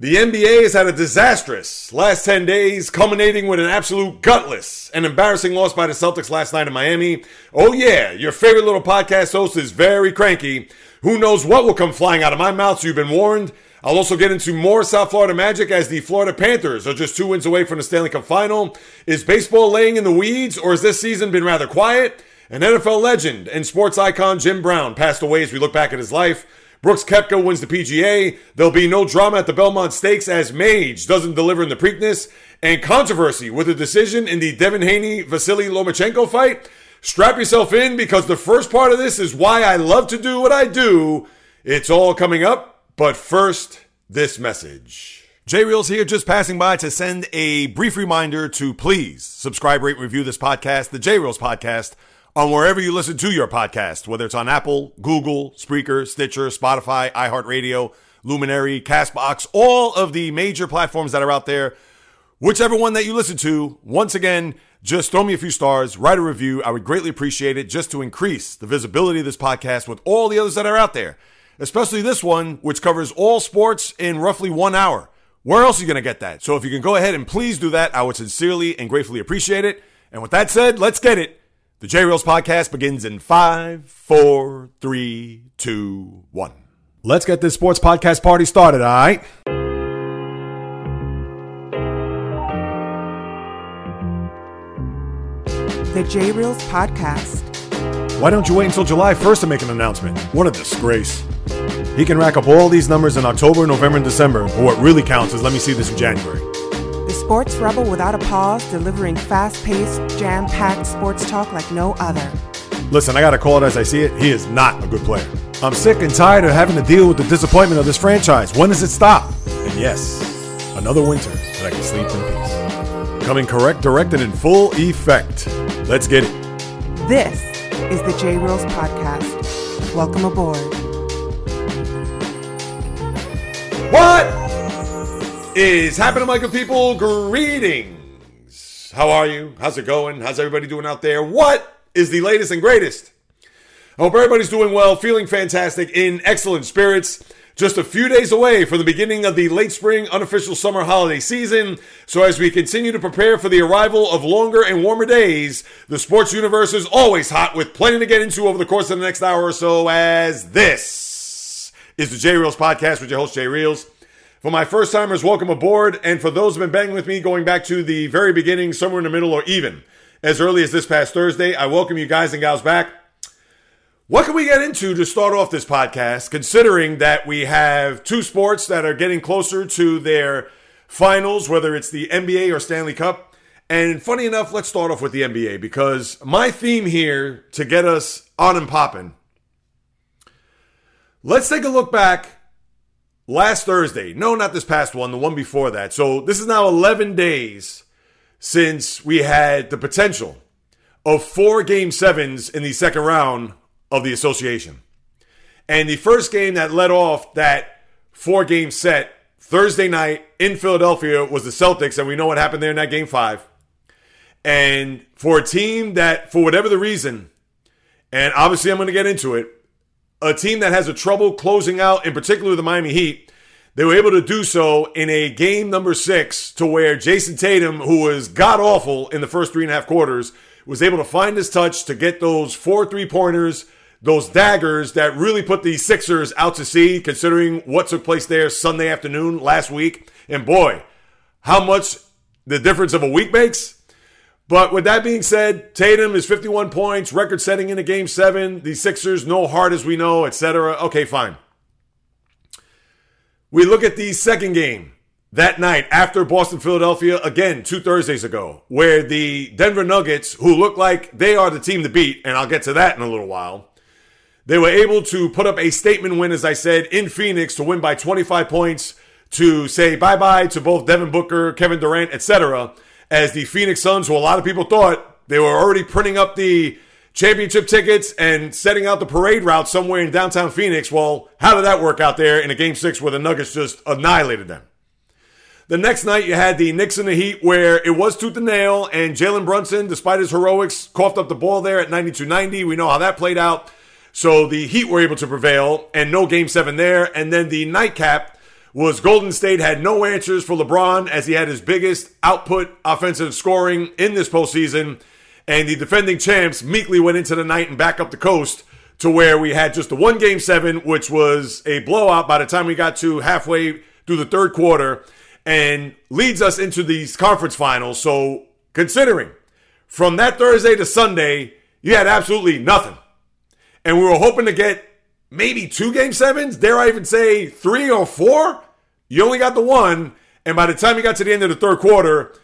The NBA has had a disastrous last 10 days, culminating with an absolute gutless and embarrassing loss by the Celtics last night in Miami. Oh, yeah, your favorite little podcast host is very cranky. Who knows what will come flying out of my mouth, so you've been warned. I'll also get into more South Florida magic as the Florida Panthers are just two wins away from the Stanley Cup final. Is baseball laying in the weeds, or has this season been rather quiet? An NFL legend and sports icon Jim Brown passed away as we look back at his life. Brooks Koepka wins the PGA. There'll be no drama at the Belmont Stakes as Mage doesn't deliver in the Preakness. And controversy with a decision in the Devin Haney Vasily Lomachenko fight. Strap yourself in because the first part of this is why I love to do what I do. It's all coming up, but first, this message. J Reels here, just passing by to send a brief reminder to please subscribe, rate, and review this podcast, the J Reels podcast on wherever you listen to your podcast, whether it's on Apple, Google, Spreaker, Stitcher, Spotify, iHeartRadio, Luminary, Castbox, all of the major platforms that are out there. Whichever one that you listen to, once again, just throw me a few stars, write a review. I would greatly appreciate it just to increase the visibility of this podcast with all the others that are out there, especially this one, which covers all sports in roughly one hour. Where else are you going to get that? So if you can go ahead and please do that, I would sincerely and gratefully appreciate it. And with that said, let's get it. The J Reels podcast begins in five, four, three, two, one. Let's get this sports podcast party started, all right? The J Reels podcast. Why don't you wait until July 1st to make an announcement? What a disgrace. He can rack up all these numbers in October, November, and December, but what really counts is let me see this in January. Sports rebel without a pause, delivering fast paced, jam packed sports talk like no other. Listen, I gotta call it as I see it. He is not a good player. I'm sick and tired of having to deal with the disappointment of this franchise. When does it stop? And yes, another winter that I can sleep in peace. Coming correct, directed in full effect. Let's get it. This is the J Reels podcast. Welcome aboard. What is happening, good people? Greetings. How are you? How's it going? How's everybody doing out there? What is the latest and greatest? I hope everybody's doing well, feeling fantastic, in excellent spirits. Just a few days away from the beginning of the late spring unofficial summer holiday season. So, as we continue to prepare for the arrival of longer and warmer days, the sports universe is always hot with plenty to get into over the course of the next hour or so. As this is the J Reels podcast with your host, Jay Reels. For my first timers, welcome aboard. And for those who have been banging with me going back to the very beginning, somewhere in the middle, or even as early as this past Thursday, I welcome you guys and gals back. What can we get into to start off this podcast, considering that we have two sports that are getting closer to their finals, whether it's the NBA or Stanley Cup? And funny enough, let's start off with the NBA because my theme here to get us on and popping. Let's take a look back last Thursday. No, not this past one, the one before that. So this is now 11 days since we had the potential of four game sevens in the second round of the association. And the first game that led off that four game set Thursday night in Philadelphia was the Celtics, and we know what happened there in that game five. And for a team that, for whatever the reason, and obviously I'm going to get into it, a team that has a trouble closing out, in particular the Miami Heat, they were able to do so in a game number six to where Jayson Tatum, who was god awful in the first three and a half quarters, was able to find his touch to get those four three pointers, those daggers that really put the Sixers out to sea, considering what took place there Sunday afternoon last week. And boy, how much the difference of a week makes. But with that being said, Tatum is 51 points, record setting in a game seven. The Sixers, no heart as we know, etc. Okay, fine. We look at the second game that night after Boston Philadelphia, again, two Thursdays ago, where the Denver Nuggets, who look like they are the team to beat, and I'll get to that in a little while, they were able to put up a statement win, as I said, in Phoenix to win by 25 points to say bye bye to both Devin Booker, Kevin Durant, etc as the Phoenix Suns, who a lot of people thought they were already printing up the championship tickets and setting out the parade route somewhere in downtown Phoenix. Well, how did that work out there in a game six where the Nuggets just annihilated them? The next night, you had the Knicks and the Heat, where it was tooth and nail, and Jalen Brunson, despite his heroics, coughed up the ball there at 92 90. We know how that played out. So the Heat were able to prevail, and no game seven there. And then the nightcap was Golden State had no answers for LeBron as he had his biggest output offensive scoring in this postseason. And the defending champs meekly went into the night and back up the coast to where we had just a one game seven, which was a blowout by the time we got to halfway through the third quarter and leads us into these conference finals. So considering from that Thursday to Sunday, you had absolutely nothing. And we were hoping to get maybe two game sevens. Dare I even say three or four? You only got the one. And by the time you got to the end of the third quarter,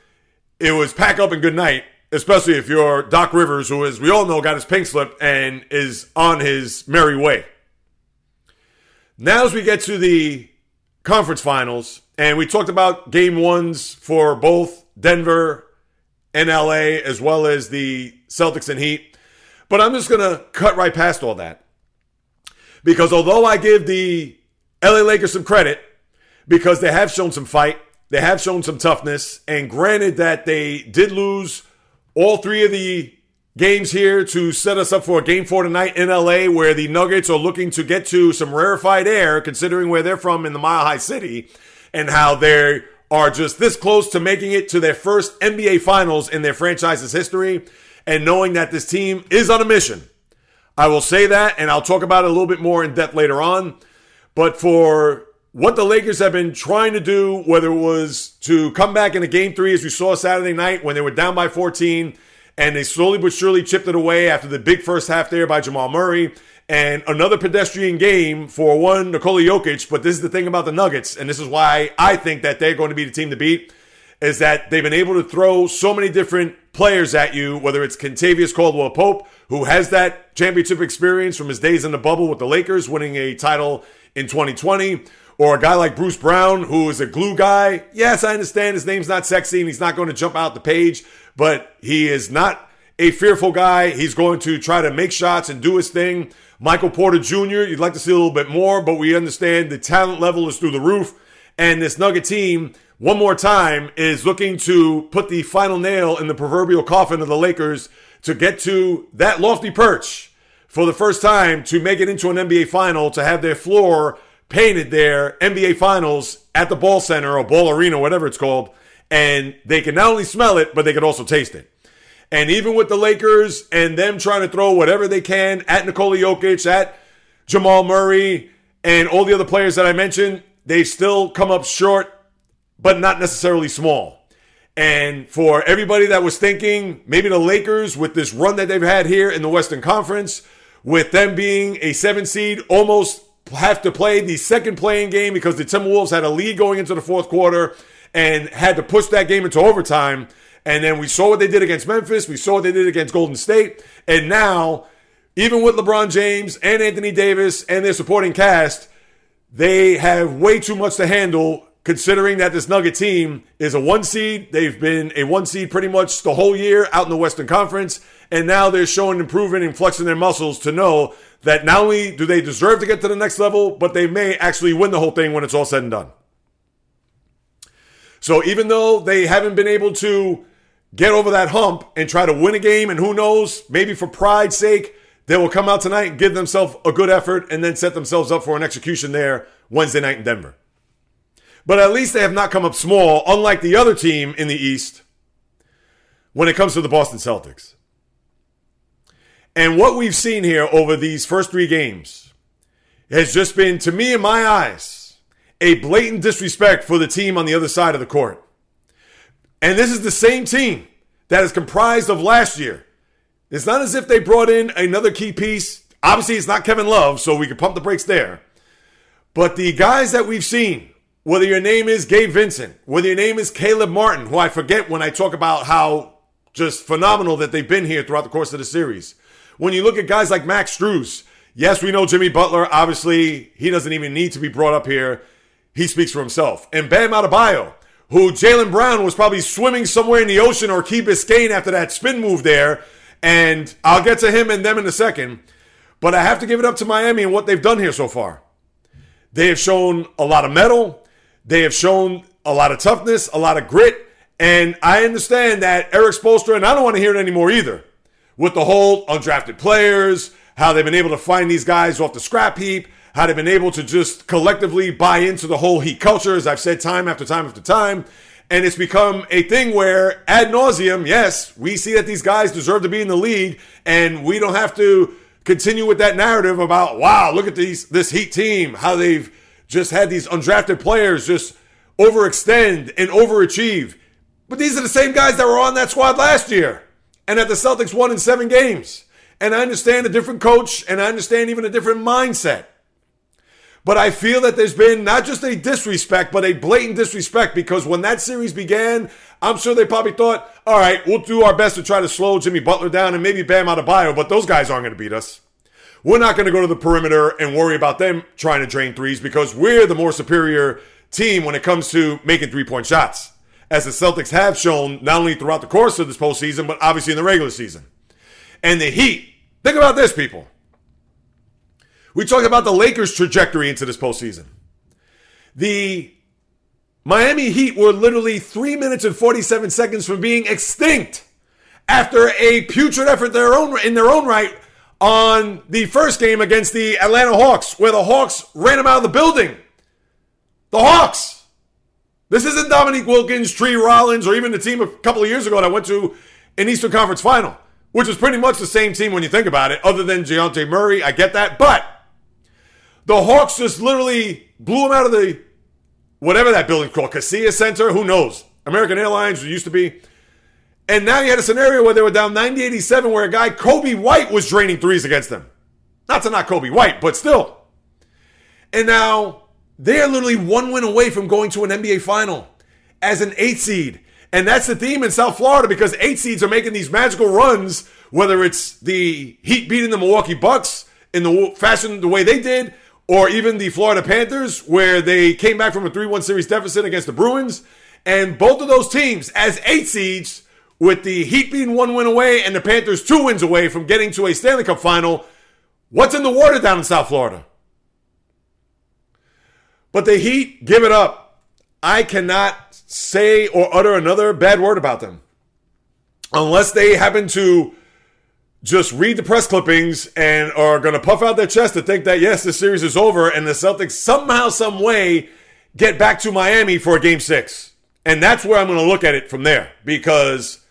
it was pack up and good night, especially if you're Doc Rivers, who, as we all know, got his pink slip and is on his merry way. Now, as we get to the conference finals, and we talked about game ones for both Denver and LA, as well as the Celtics and Heat. But I'm just going to cut right past all that. Because although I give the LA Lakers some credit, because they have shown some fight, they have shown some toughness, and granted that they did lose all three of the games here to set us up for a game four tonight in LA, where the Nuggets are looking to get to some rarefied air, considering where they're from in the Mile High City, and how they are just this close to making it to their first NBA Finals in their franchise's history, and knowing that this team is on a mission. I will say that, and I'll talk about it a little bit more in depth later on. But for what the Lakers have been trying to do, whether it was to come back in a game three, as we saw Saturday night when they were down by 14, and they slowly but surely chipped it away after the big first half there by Jamal Murray. And another pedestrian game for one Nikola Jokic. But this is the thing about the Nuggets, and this is why I think that they're going to be the team to beat, is that they've been able to throw so many different players at you, whether it's Kentavious Caldwell Pope, who has that championship experience from his days in the bubble with the Lakers, winning a title in 2020, or a guy like Bruce Brown, who is a glue guy. Yes, I understand his name's not sexy and he's not going to jump out the page, but he is not a fearful guy. He's going to try to make shots and do his thing. Michael Porter Jr., you'd like to see a little bit more, but we understand the talent level is through the roof. And this Nugget team, one more time, is looking to put the final nail in the proverbial coffin of the Lakers to get to that lofty perch for the first time to make it into an NBA final, to have their floor painted their NBA Finals at the Ball Center or Ball Arena, whatever it's called, and they can not only smell it, but they can also taste it. And even with the Lakers and them trying to throw whatever they can at Nikola Jokic, at Jamal Murray, and all the other players that I mentioned, they still come up short, but not necessarily small. And for everybody that was thinking maybe the Lakers, with this run that they've had here in the Western Conference, with them being a seven seed, almost have to play the second play-in game because the Timberwolves had a lead going into the fourth quarter and had to push that game into overtime. And then we saw what they did against Memphis. We saw what they did against Golden State. And now, even with LeBron James and Anthony Davis and their supporting cast, they have way too much to handle considering that this Nugget team is a one seed. They've been a one seed pretty much the whole year out in the Western Conference. And now they're showing improvement and flexing their muscles to know that not only do they deserve to get to the next level, but they may actually win the whole thing when it's all said and done. So even though they haven't been able to get over that hump and try to win a game, and who knows, maybe for pride's sake, they will come out tonight and give themselves a good effort and then set themselves up for an execution there Wednesday night in Denver. But at least they have not come up small, unlike the other team in the East when it comes to the Boston Celtics. And what we've seen here over these first three games has just been, to me, in my eyes, a blatant disrespect for the team on the other side of the court. And this is the same team that is comprised of last year. It's not as if they brought in another key piece. Obviously, it's not Kevin Love, so we can pump the brakes there. But the guys that we've seen, whether your name is Gabe Vincent, whether your name is Caleb Martin, who I forget when I talk about how just phenomenal that they've been here throughout the course of the series. When you look at guys like Max Strus, yes, we know Jimmy Butler. Obviously, he doesn't even need to be brought up here. He speaks for himself. And Bam Adebayo, who Jaylen Brown was probably swimming somewhere in the ocean or Key Biscayne after that spin move there. And I'll get to him and them in a second. But I have to give it up to Miami and what they've done here so far. They have shown a lot of mettle. They have shown a lot of toughness, a lot of grit. And I understand that Erik Spoelstra, and I don't want to hear it anymore either with the whole undrafted players, how they've been able to find these guys off the scrap heap, how they've been able to just collectively buy into the whole Heat culture, as I've said time after time after time. And it's become a thing where, ad nauseum, yes, we see that these guys deserve to be in the league, and we don't have to continue with that narrative about, wow, look at these this Heat team, how they've just had these undrafted players just overextend and overachieve. But these are the same guys that were on that squad last year, and that the Celtics won in seven games. And I understand a different coach, and I understand even a different mindset. But I feel that there's been not just a disrespect, but a blatant disrespect because when that series began, I'm sure they probably thought, all right, we'll do our best to try to slow Jimmy Butler down and maybe Bam Adebayo, but those guys aren't going to beat us. We're not going to go to the perimeter and worry about them trying to drain threes because we're the more superior team when it comes to making three point shots, as the Celtics have shown not only throughout the course of this postseason, but obviously in the regular season. And the Heat, think about this, people. We talked about the Lakers' trajectory into this postseason. The Miami Heat were literally three minutes and 47 seconds from being extinct after a putrid effort their own, in their own right on the first game against the Atlanta Hawks, where the Hawks ran them out of the building. The Hawks. This isn't Dominique Wilkins, Tree Rollins, or even the team a couple of years ago that I went to an Eastern Conference final, which is pretty much the same team when you think about it, other than Dejounte Murray. I get that. But the Hawks just literally blew him out of the whatever that building's called, Kaseya Center, who knows? American Airlines used to be. And now you had a scenario where they were down 90 87 where a guy, Coby White, was draining threes against them. Not to not Coby White, but still. And now they are literally one win away from going to an NBA final as an eight seed. And that's the theme in South Florida because eight seeds are making these magical runs, whether it's the Heat beating the Milwaukee Bucks in the fashion the way they did, or even the Florida Panthers, where they came back from a 3 1 series deficit against the Bruins. And both of those teams, as eight seeds, with the Heat being one win away and the Panthers two wins away from getting to a Stanley Cup final, what's in the water down in South Florida? But the Heat, give it up. I cannot say or utter another bad word about them. Unless they happen to just read the press clippings and are going to puff out their chest to think that yes, the series is over and the Celtics somehow, some way get back to Miami for a game six. And that's where I'm going to look at it from there because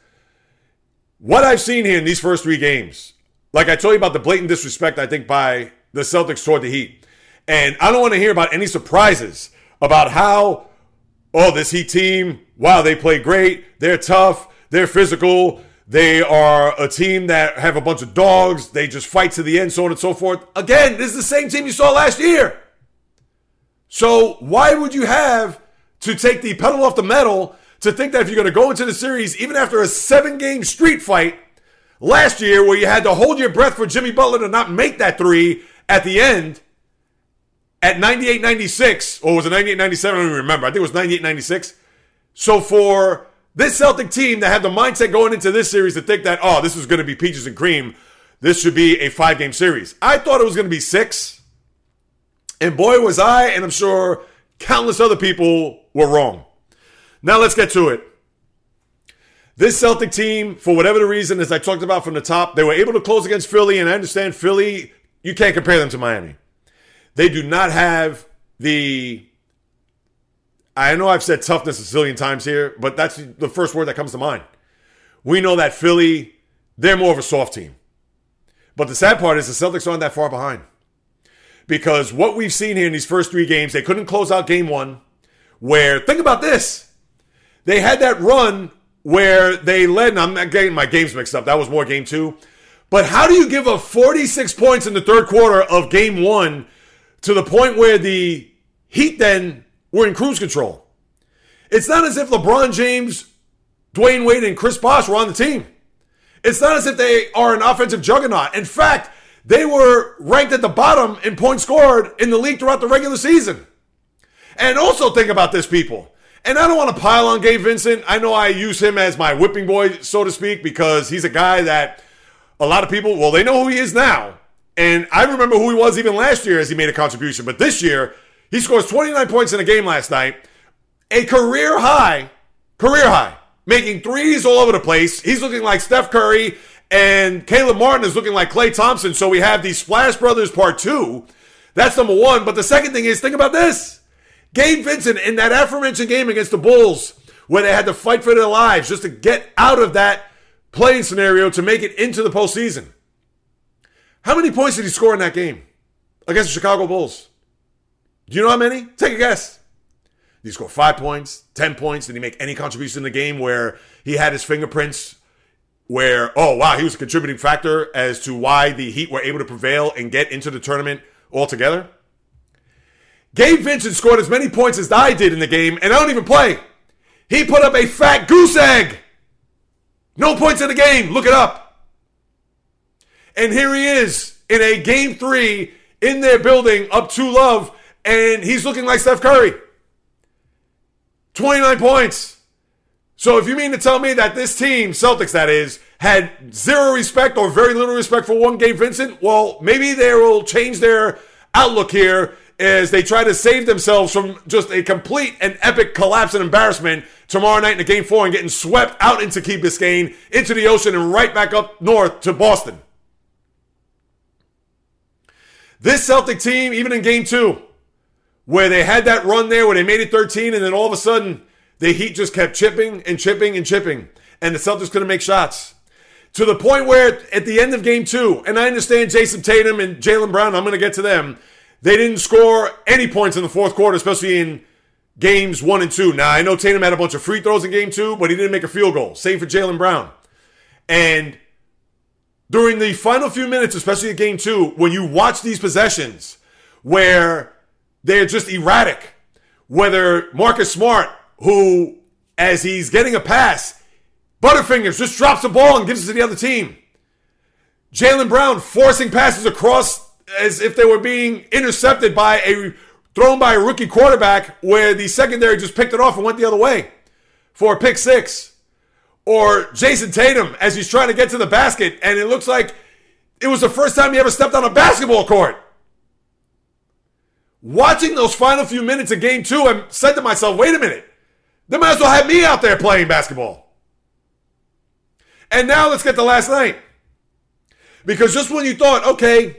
what I've seen here in these first three games, like I told you about the blatant disrespect, I think, by the Celtics toward the Heat. And I don't want to hear about any surprises about how, oh, this Heat team, wow, they play great, they're tough, they're physical, they are a team that have a bunch of dogs. They just fight to the end, so on and so forth. Again, this is the same team you saw last year. So why would you have to take the pedal off the metal to think that if you're going to go into the series, even after a seven game street fight last year where you had to hold your breath for Jimmy Butler to not make that three at the end at 98 96, or was it 98 97? I don't even remember. I think it was 98 96. So for this Celtic team that had the mindset going into this series to think that, oh, this is going to be peaches and cream. This should be a five game series. I thought it was going to be six. And boy, was I, and I'm sure countless other people were wrong. Now let's get to it. This Celtic team, for whatever the reason, as I talked about from the top, they were able to close against Philly, and I understand Philly, you can't compare them to Miami. They do not have the I know I've said toughness a zillion times here, but that's the first word that comes to mind. We know that Philly, they're more of a soft team. But the sad part is the Celtics aren't that far behind. Because what we've seen here in these first three games, they couldn't close out game one, where, think about this. They had that run where they led, and I'm not getting my games mixed up. That was more game two. But how do you give up 46 points in the third quarter of game one to the point where the Heat then were in cruise control. It's not as if LeBron James, Dwyane Wade, and Chris Bosh were on the team. It's not as if they are an offensive juggernaut. In fact, they were ranked at the bottom in points scored in the league throughout the regular season. And also think about this, people. And I don't want to pile on Gabe Vincent. I know I use him as my whipping boy, so to speak, because he's a guy that a lot of people, well, they know who he is now. And I remember who he was even last year as he made a contribution. But this year, he scores 29 points in a game last night, a career high, career high, making threes all over the place. He's looking like Steph Curry, and Caleb Martin is looking like Klay Thompson. So we have the Splash Brothers Part 2 That's number one. But the second thing is, think about this. Gabe Vincent in that aforementioned game against the Bulls, where they had to fight for their lives just to get out of that play-in scenario to make it into the postseason. How many points did he score in that game against the Chicago Bulls? Do you know how many? Take a guess. Did he score five points, 10 points? Did he make any contribution in the game where he had his fingerprints? Where, oh, wow, he was a contributing factor as to why the Heat were able to prevail and get into the tournament altogether? Gabe Vincent scored as many points as I did in the game, and I don't even play. He put up a fat goose egg. No points in the game. Look it up. And here he is in a game three in their building up to love, and he's looking like Steph Curry. 29 points. So if you mean to tell me that this team, Celtics that is, had zero respect or very little respect for one Gabe Vincent, well, maybe they will change their outlook here as they try to save themselves from just a complete and epic collapse and embarrassment tomorrow night in the game four and getting swept out into Key Biscayne, into the ocean, and right back up north to Boston. This Celtic team, even in game two, where they had that run there where they made it 13, and then all of a sudden the Heat just kept chipping and chipping and chipping, and the Celtics couldn't make shots. To the point where at the end of game two, and I understand Jayson Tatum and Jaylen Brown, I'm going to get to them, they didn't score any points in the fourth quarter, especially in games one and two. Now, I know Tatum had a bunch of free throws in game two, but he didn't make a field goal. Same for Jaylen Brown. And during the final few minutes, especially game two, when you watch these possessions where they're just erratic, whether Marcus Smart, who, as he's getting a pass, Butterfingers just drops the ball and gives it to the other team. Jaylen Brown forcing passes across as if they were being intercepted by a thrown by a rookie quarterback where the secondary just picked it off and went the other way for a pick six. Or Jayson Tatum as he's trying to get to the basket and it looks like it was the first time he ever stepped on a basketball court. Watching those final few minutes of game two, I said to myself, wait a minute. They might as well have me out there playing basketball. And now let's get to last night. Because just when you thought, okay,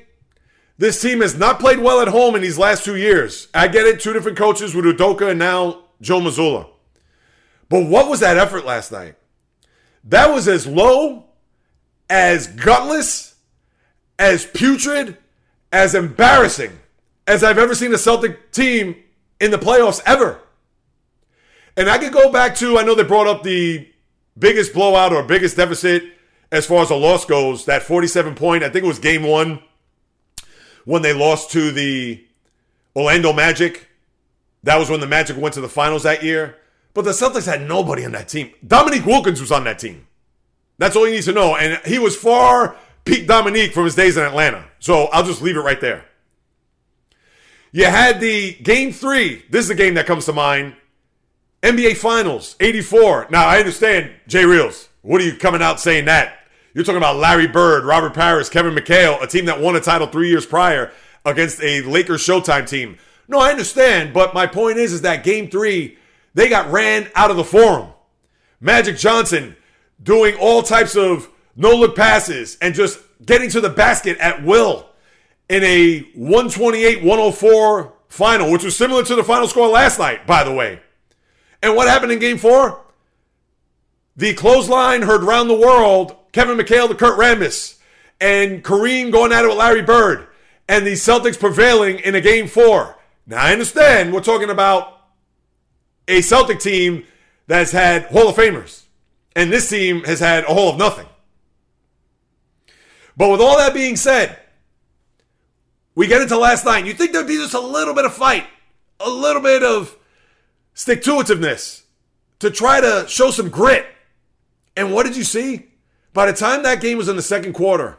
this team has not played well at home in these last two years. I get it, two different coaches with Udoka and now Joe Mazzulla. But what was that effort last night? That was as low, as gutless, as putrid, as embarrassing as I've ever seen a Celtic team in the playoffs ever. And I could go back to, I know they brought up the biggest blowout or biggest deficit as far as a loss goes, that 47 point, I think it was game one when they lost to the Orlando Magic. That was when the Magic went to the finals that year. But the Celtics had nobody on that team. Dominique Wilkins was on that team. That's all you need to know. And he was far Pete Dominique from his days in Atlanta. So I'll just leave it right there. You had the game three. This is the game that comes to mind. NBA Finals, 84. Now, I understand, Jay Reels. What are you coming out saying that? You're talking about Larry Bird, Robert Parish, Kevin McHale, a team that won a title three years prior against a Lakers Showtime team. No, I understand, but my point is, is that game three, they got ran out of the forum. Magic Johnson doing all types of no look passes and just getting to the basket at will in a 128 104 final, which was similar to the final score last night, by the way. And what happened in game four? The clothesline heard round the world Kevin McHale to Kurt Rambis, and Kareem going at it with Larry Bird, and the Celtics prevailing in a game four. Now, I understand we're talking about a Celtic team that's had Hall of Famers, and this team has had a Hall of Nothing. But with all that being said, we get into last night. You think there'd be just a little bit of fight, a little bit of stick to itiveness to try to show some grit. And what did you see? By the time that game was in the second quarter,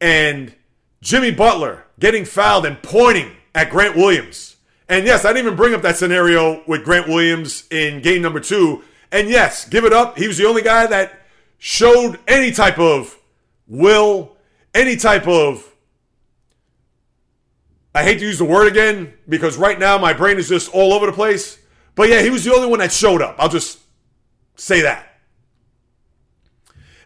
and Jimmy Butler getting fouled and pointing at Grant Williams. And yes, I didn't even bring up that scenario with Grant Williams in game number two. And yes, give it up. He was the only guy that showed any type of will, any type of I hate to use the word again because right now my brain is just all over the place. But yeah, he was the only one that showed up. I'll just say that.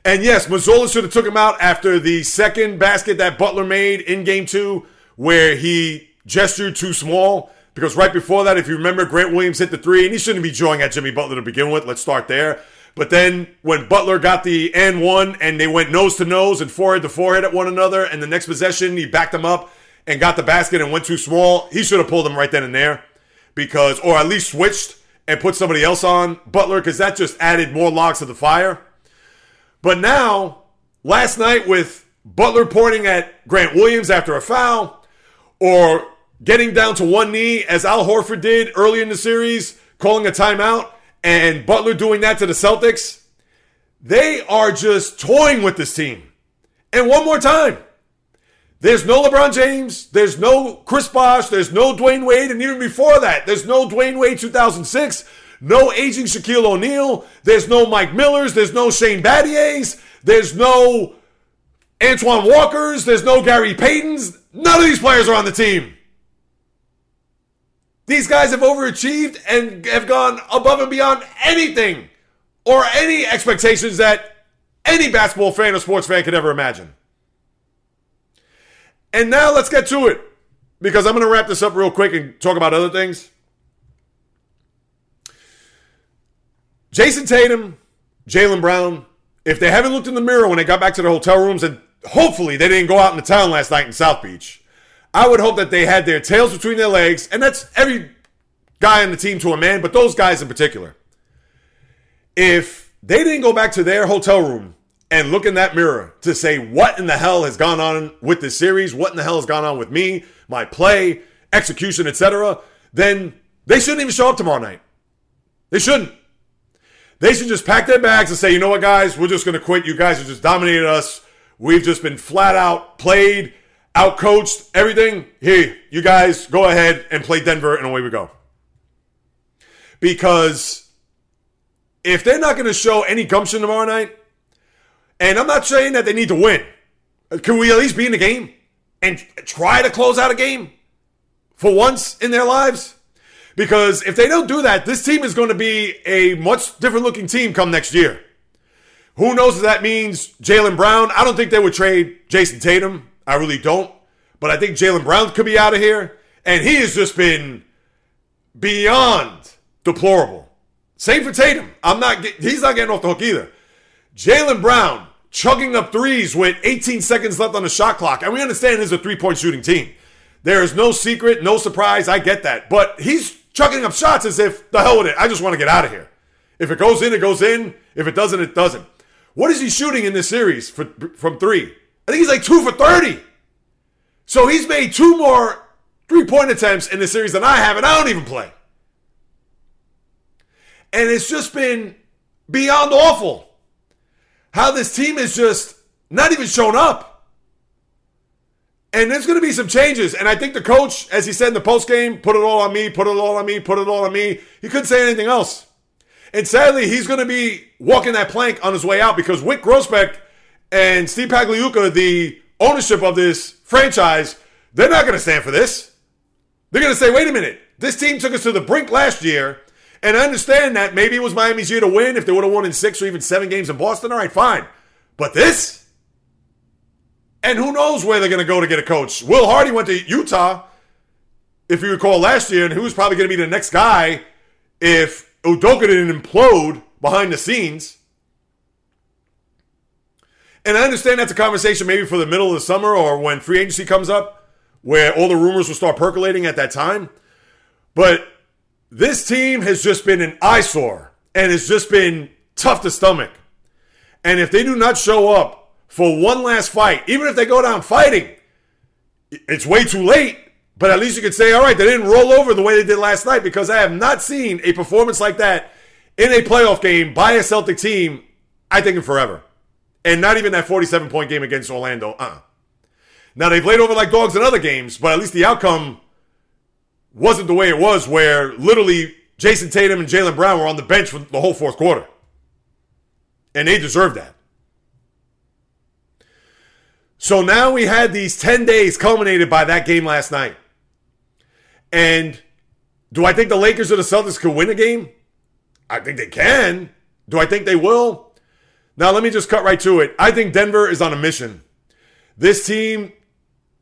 And yes, Mazzulla should have took him out after the second basket that Butler made in game two, where he gestured too small because right before that, if you remember, Grant Williams hit the three, and he shouldn't be drawing at Jimmy Butler to begin with. Let's start there. But then when Butler got the and one and they went nose to nose and forehead to forehead at one another, and the next possession he backed them up and got the basket and went too small, he should have pulled them right then and there because, or at least switched and put somebody else on Butler because that just added more logs to the fire. But now, last night with Butler pointing at Grant Williams after a foul, or getting down to one knee as Al Horford did early in the series, calling a timeout, and Butler doing that to the Celtics, they are just toying with this team. And one more time, there's no LeBron James, there's no Chris Bosh, there's no Dwyane Wade, and even before that, there's no Dwyane Wade 2006, no aging Shaquille O'Neal, there's no Mike Millers, there's no Shane Battiers, there's no Antoine Walkers, there's no Gary Paytons. None of these players are on the team. These guys have overachieved and have gone above and beyond anything or any expectations that any basketball fan or sports fan could ever imagine. And now let's get to it because I'm going to wrap this up real quick and talk about other things. Jayson Tatum, Jaylen Brown, if they haven't looked in the mirror when they got back to their hotel rooms and hopefully they didn't go out in the town last night in South Beach, I would hope that they had their tails between their legs, and that's every guy on the team to a man, but those guys in particular. If they didn't go back to their hotel room and look in that mirror to say what in the hell has gone on with this series, what in the hell has gone on with me, my play, execution, etc., then they shouldn't even show up tomorrow night. They shouldn't. They should just pack their bags and say, you know what, guys, we're just going to quit. You guys have just dominated us. We've just been flat out played, out coached, everything. Hey, you guys go ahead and play Denver, and away we go. Because if they're not going to show any gumption tomorrow night, and I'm not saying that they need to win, can we at least be in the game and try to close out a game for once in their lives? Because if they don't do that, this team is going to be a much different looking team come next year. Who knows if that means Jaylen Brown? I don't think they would trade Jayson Tatum. I really don't. But I think Jaylen Brown could be out of here. And he has just been beyond deplorable. Same for Tatum. I'm not. He's not getting off the hook either. Jaylen Brown chugging up threes with 18 seconds left on the shot clock, and we understand is a three-point shooting team. There is no secret, no surprise. I get that, but he's chugging up shots as if the hell with it. I just want to get out of here. If it goes in, it goes in. If it doesn't, it doesn't. What is he shooting in this series for, from three? I think he's like two for 30. So he's made two more three point attempts in the series than I have, and I don't even play. And it's just been beyond awful how this team is just not even shown up. And there's going to be some changes. And I think the coach, as he said in the post game, put it all on me, put it all on me, put it all on me. He couldn't say anything else. And sadly, he's going to be walking that plank on his way out because Wyc Grousbeck and Steve Pagliuca, the ownership of this franchise, they're not going to stand for this. They're going to say, wait a minute, this team took us to the brink last year. And I understand that maybe it was Miami's year to win if they would have won in six or even seven games in Boston. All right, fine. But this? And who knows where they're going to go to get a coach? Will Hardy went to Utah, if you recall last year, and who's probably going to be the next guy if Udoka didn't implode behind the scenes. And I understand that's a conversation maybe for the middle of the summer or when free agency comes up, where all the rumors will start percolating at that time. But this team has just been an eyesore and it's just been tough to stomach. And if they do not show up for one last fight, even if they go down fighting, it's way too late but at least you could say, all right, they didn't roll over the way they did last night because I have not seen a performance like that in a playoff game by a Celtic team, I think, in forever. And not even that 47 point game against Orlando. Uh-uh. Now, they played over like dogs in other games, but at least the outcome wasn't the way it was, where literally Jayson Tatum and Jaylen Brown were on the bench for the whole fourth quarter. And they deserved that. So now we had these 10 days culminated by that game last night. And do I think the Lakers or the Celtics could win a game? I think they can. Do I think they will? Now, let me just cut right to it. I think Denver is on a mission. This team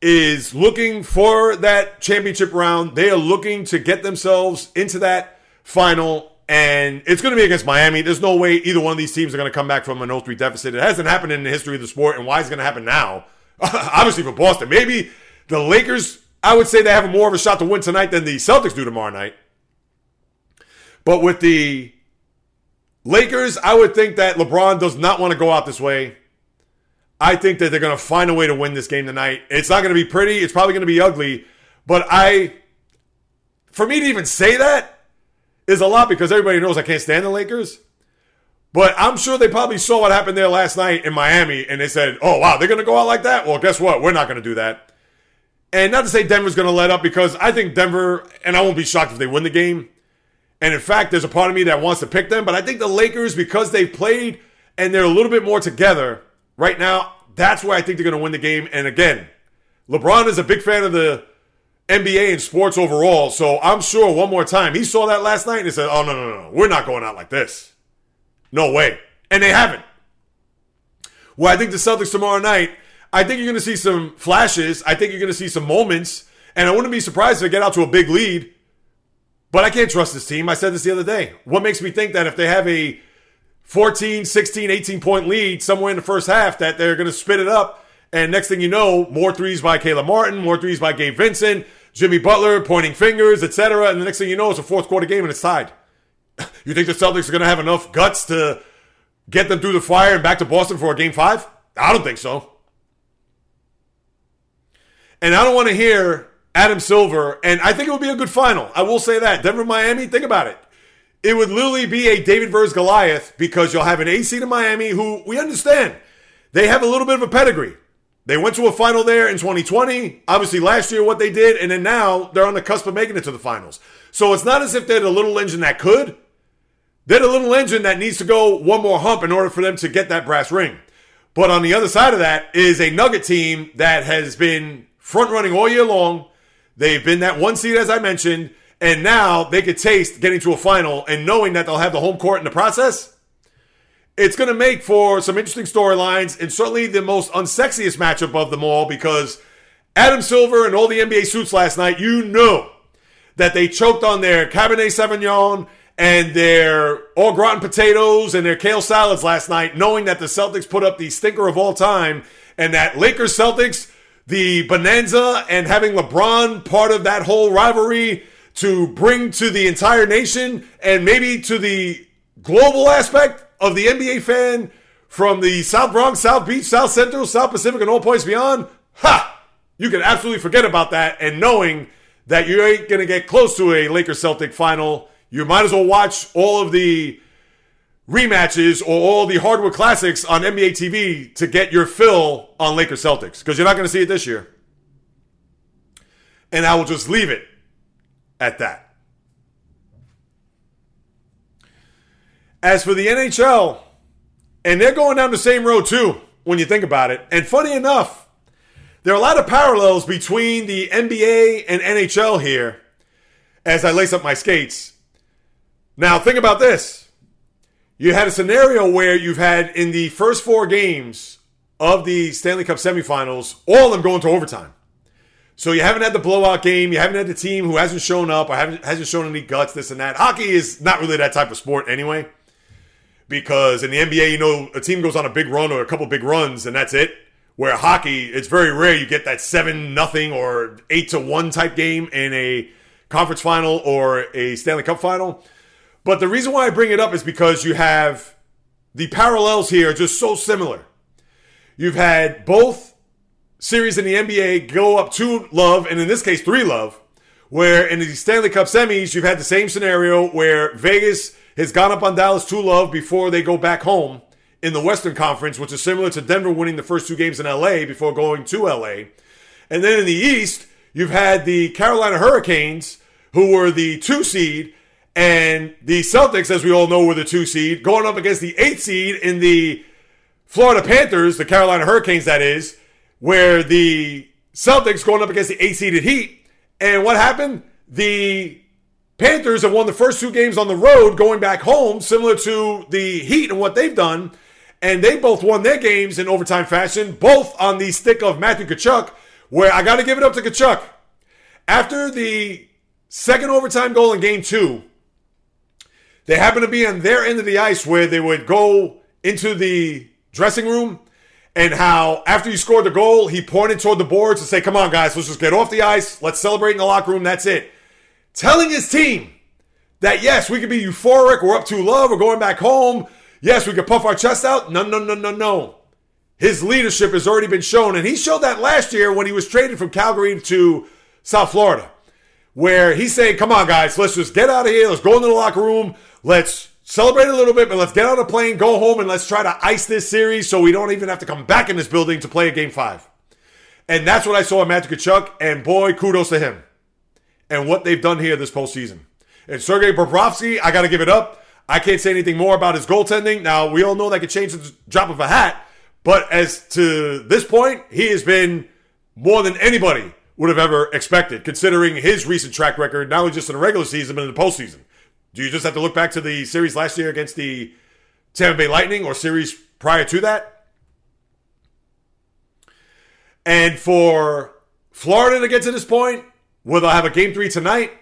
is looking for that championship round. They are looking to get themselves into that final, and it's going to be against Miami. There's no way either one of these teams are going to come back from an 0-3 deficit. It hasn't happened in the history of the sport, and why is it going to happen now? Obviously for Boston. Maybe the Lakers, I would say they have more of a shot to win tonight than the Celtics do tomorrow night. But with the Lakers, I would think that LeBron does not want to go out this way. I think that they're going to find a way to win this game tonight. It's not going to be pretty. It's probably going to be ugly. But I, for me to even say that is a lot because everybody knows I can't stand the Lakers. But I'm sure they probably saw what happened there last night in Miami and they said, oh, wow, they're going to go out like that? Well, guess what? We're not going to do that. And not to say Denver's going to let up because I think Denver, and I won't be shocked if they win the game. And in fact, there's a part of me that wants to pick them. But I think the Lakers, because they've played and they're a little bit more together, right now, that's where I think they're going to win the game. And again, LeBron is a big fan of the NBA and sports overall. So I'm sure one more time he saw that last night and he said, "Oh no, no, no, we're not going out like this. No way." And they haven't. Well, I think the Celtics tomorrow night. I think you're going to see some flashes. I think you're going to see some moments, and I wouldn't be surprised if they get out to a big lead. But I can't trust this team. I said this the other day. What makes me think that if they have a 14, 16, 18 point lead somewhere in the first half that they're going to spit it up. And next thing you know, more threes by Caleb Martin, more threes by Gabe Vincent, Jimmy Butler pointing fingers, etc. And the next thing you know, it's a fourth quarter game and it's tied. You think the Celtics are going to have enough guts to get them through the fire and back to Boston for a game five? I don't think so. And I don't want to hear Adam Silver, and I think it would be a good final. I will say that. Denver, Miami, think about it it would literally be a David versus Goliath because you'll have an AC to Miami who we understand they have a little bit of a pedigree. They went to a final there in 2020. Obviously, last year, what they did, and then now they're on the cusp of making it to the finals. So it's not as if they're the little engine that could. They're the little engine that needs to go one more hump in order for them to get that brass ring. But on the other side of that is a Nugget team that has been front running all year long. They've been that one seed, as I mentioned. And now they could taste getting to a final and knowing that they'll have the home court in the process. It's going to make for some interesting storylines and certainly the most unsexiest matchup of them all because Adam Silver and all the NBA suits last night, you know that they choked on their Cabernet Sauvignon and their au gratin potatoes and their kale salads last night, knowing that the Celtics put up the stinker of all time and that Lakers Celtics, the bonanza and having LeBron part of that whole rivalry to bring to the entire nation and maybe to the global aspect of the NBA fan from the South Bronx, South Beach, South Central, South Pacific, and all points beyond, ha! You can absolutely forget about that. And knowing that you ain't going to get close to a Lakers Celtic final, you might as well watch all of the rematches or all the hardwood classics on NBA TV to get your fill on Lakers Celtics because you're not going to see it this year. And I will just leave it at that. As for the NHL, and they're going down the same road too, when you think about it. And funny enough, there are a lot of parallels between the NBA and NHL here as I lace up my skates. Now, think about this. You had a scenario where you've had in the first four games of the Stanley Cup semifinals, all of them going to overtime. So you haven't had the blowout game. You haven't had the team who hasn't shown up or hasn't shown any guts, this and that. Hockey is not really that type of sport anyway. Because in the NBA, you know, a team goes on a big run or a couple big runs and that's it. Where hockey, it's very rare you get that seven nothing or eight to one type game in a conference final or a Stanley Cup final. But the reason why I bring it up is because you have the parallels here just so similar. You've had both series in the NBA go up two love, and in this case, three love, where in the Stanley Cup semis, you've had the same scenario where Vegas has gone up on Dallas two love before they go back home in the Western Conference, which is similar to Denver winning the first two games in LA before going to LA. And then in the East, you've had the Carolina Hurricanes, who were the two seed, and the Celtics, as we all know, were the two seed, going up against the eight seed in the Florida Panthers, the Carolina Hurricanes, that is, where the Celtics going up against the eight seeded Heat. And what happened? The Panthers have won the first two games on the road going back home, similar to the Heat and what they've done. And they both won their games in overtime fashion, both on the stick of Matthew Tkachuk, where I got to give it up to Tkachuk. After the second overtime goal in game two, they happened to be on their end of the ice where they would go into the dressing room and how after he scored the goal, he pointed toward the boards and say, Come on, guys, let's just get off the ice. Let's celebrate in the locker room. That's it. Telling his team that, yes, we could be euphoric. We're up to love. We're going back home. Yes, we could puff our chest out. No, no, no, no, no. His leadership has already been shown. And he showed that last year when he was traded from Calgary to South Florida, where he's saying, Come on, guys, let's just get out of here. Let's go into the locker room. Let's celebrate a little bit, but let's get on a plane, go home, and let's try to ice this series so we don't even have to come back in this building to play a game five. And that's what I saw in Matthew Tkachuk, and boy, kudos to him and what they've done here this postseason. And Sergei Bobrovsky, I got to give it up. I can't say anything more about his goaltending. Now, we all know that could change the drop of a hat, but as to this point, he has been more than anybody would have ever expected, considering his recent track record, not only just in the regular season, but in the postseason. Do you just have to look back to the series last year against the Tampa Bay Lightning or series prior to that? And for Florida to get to this point, where they'll have a game three tonight,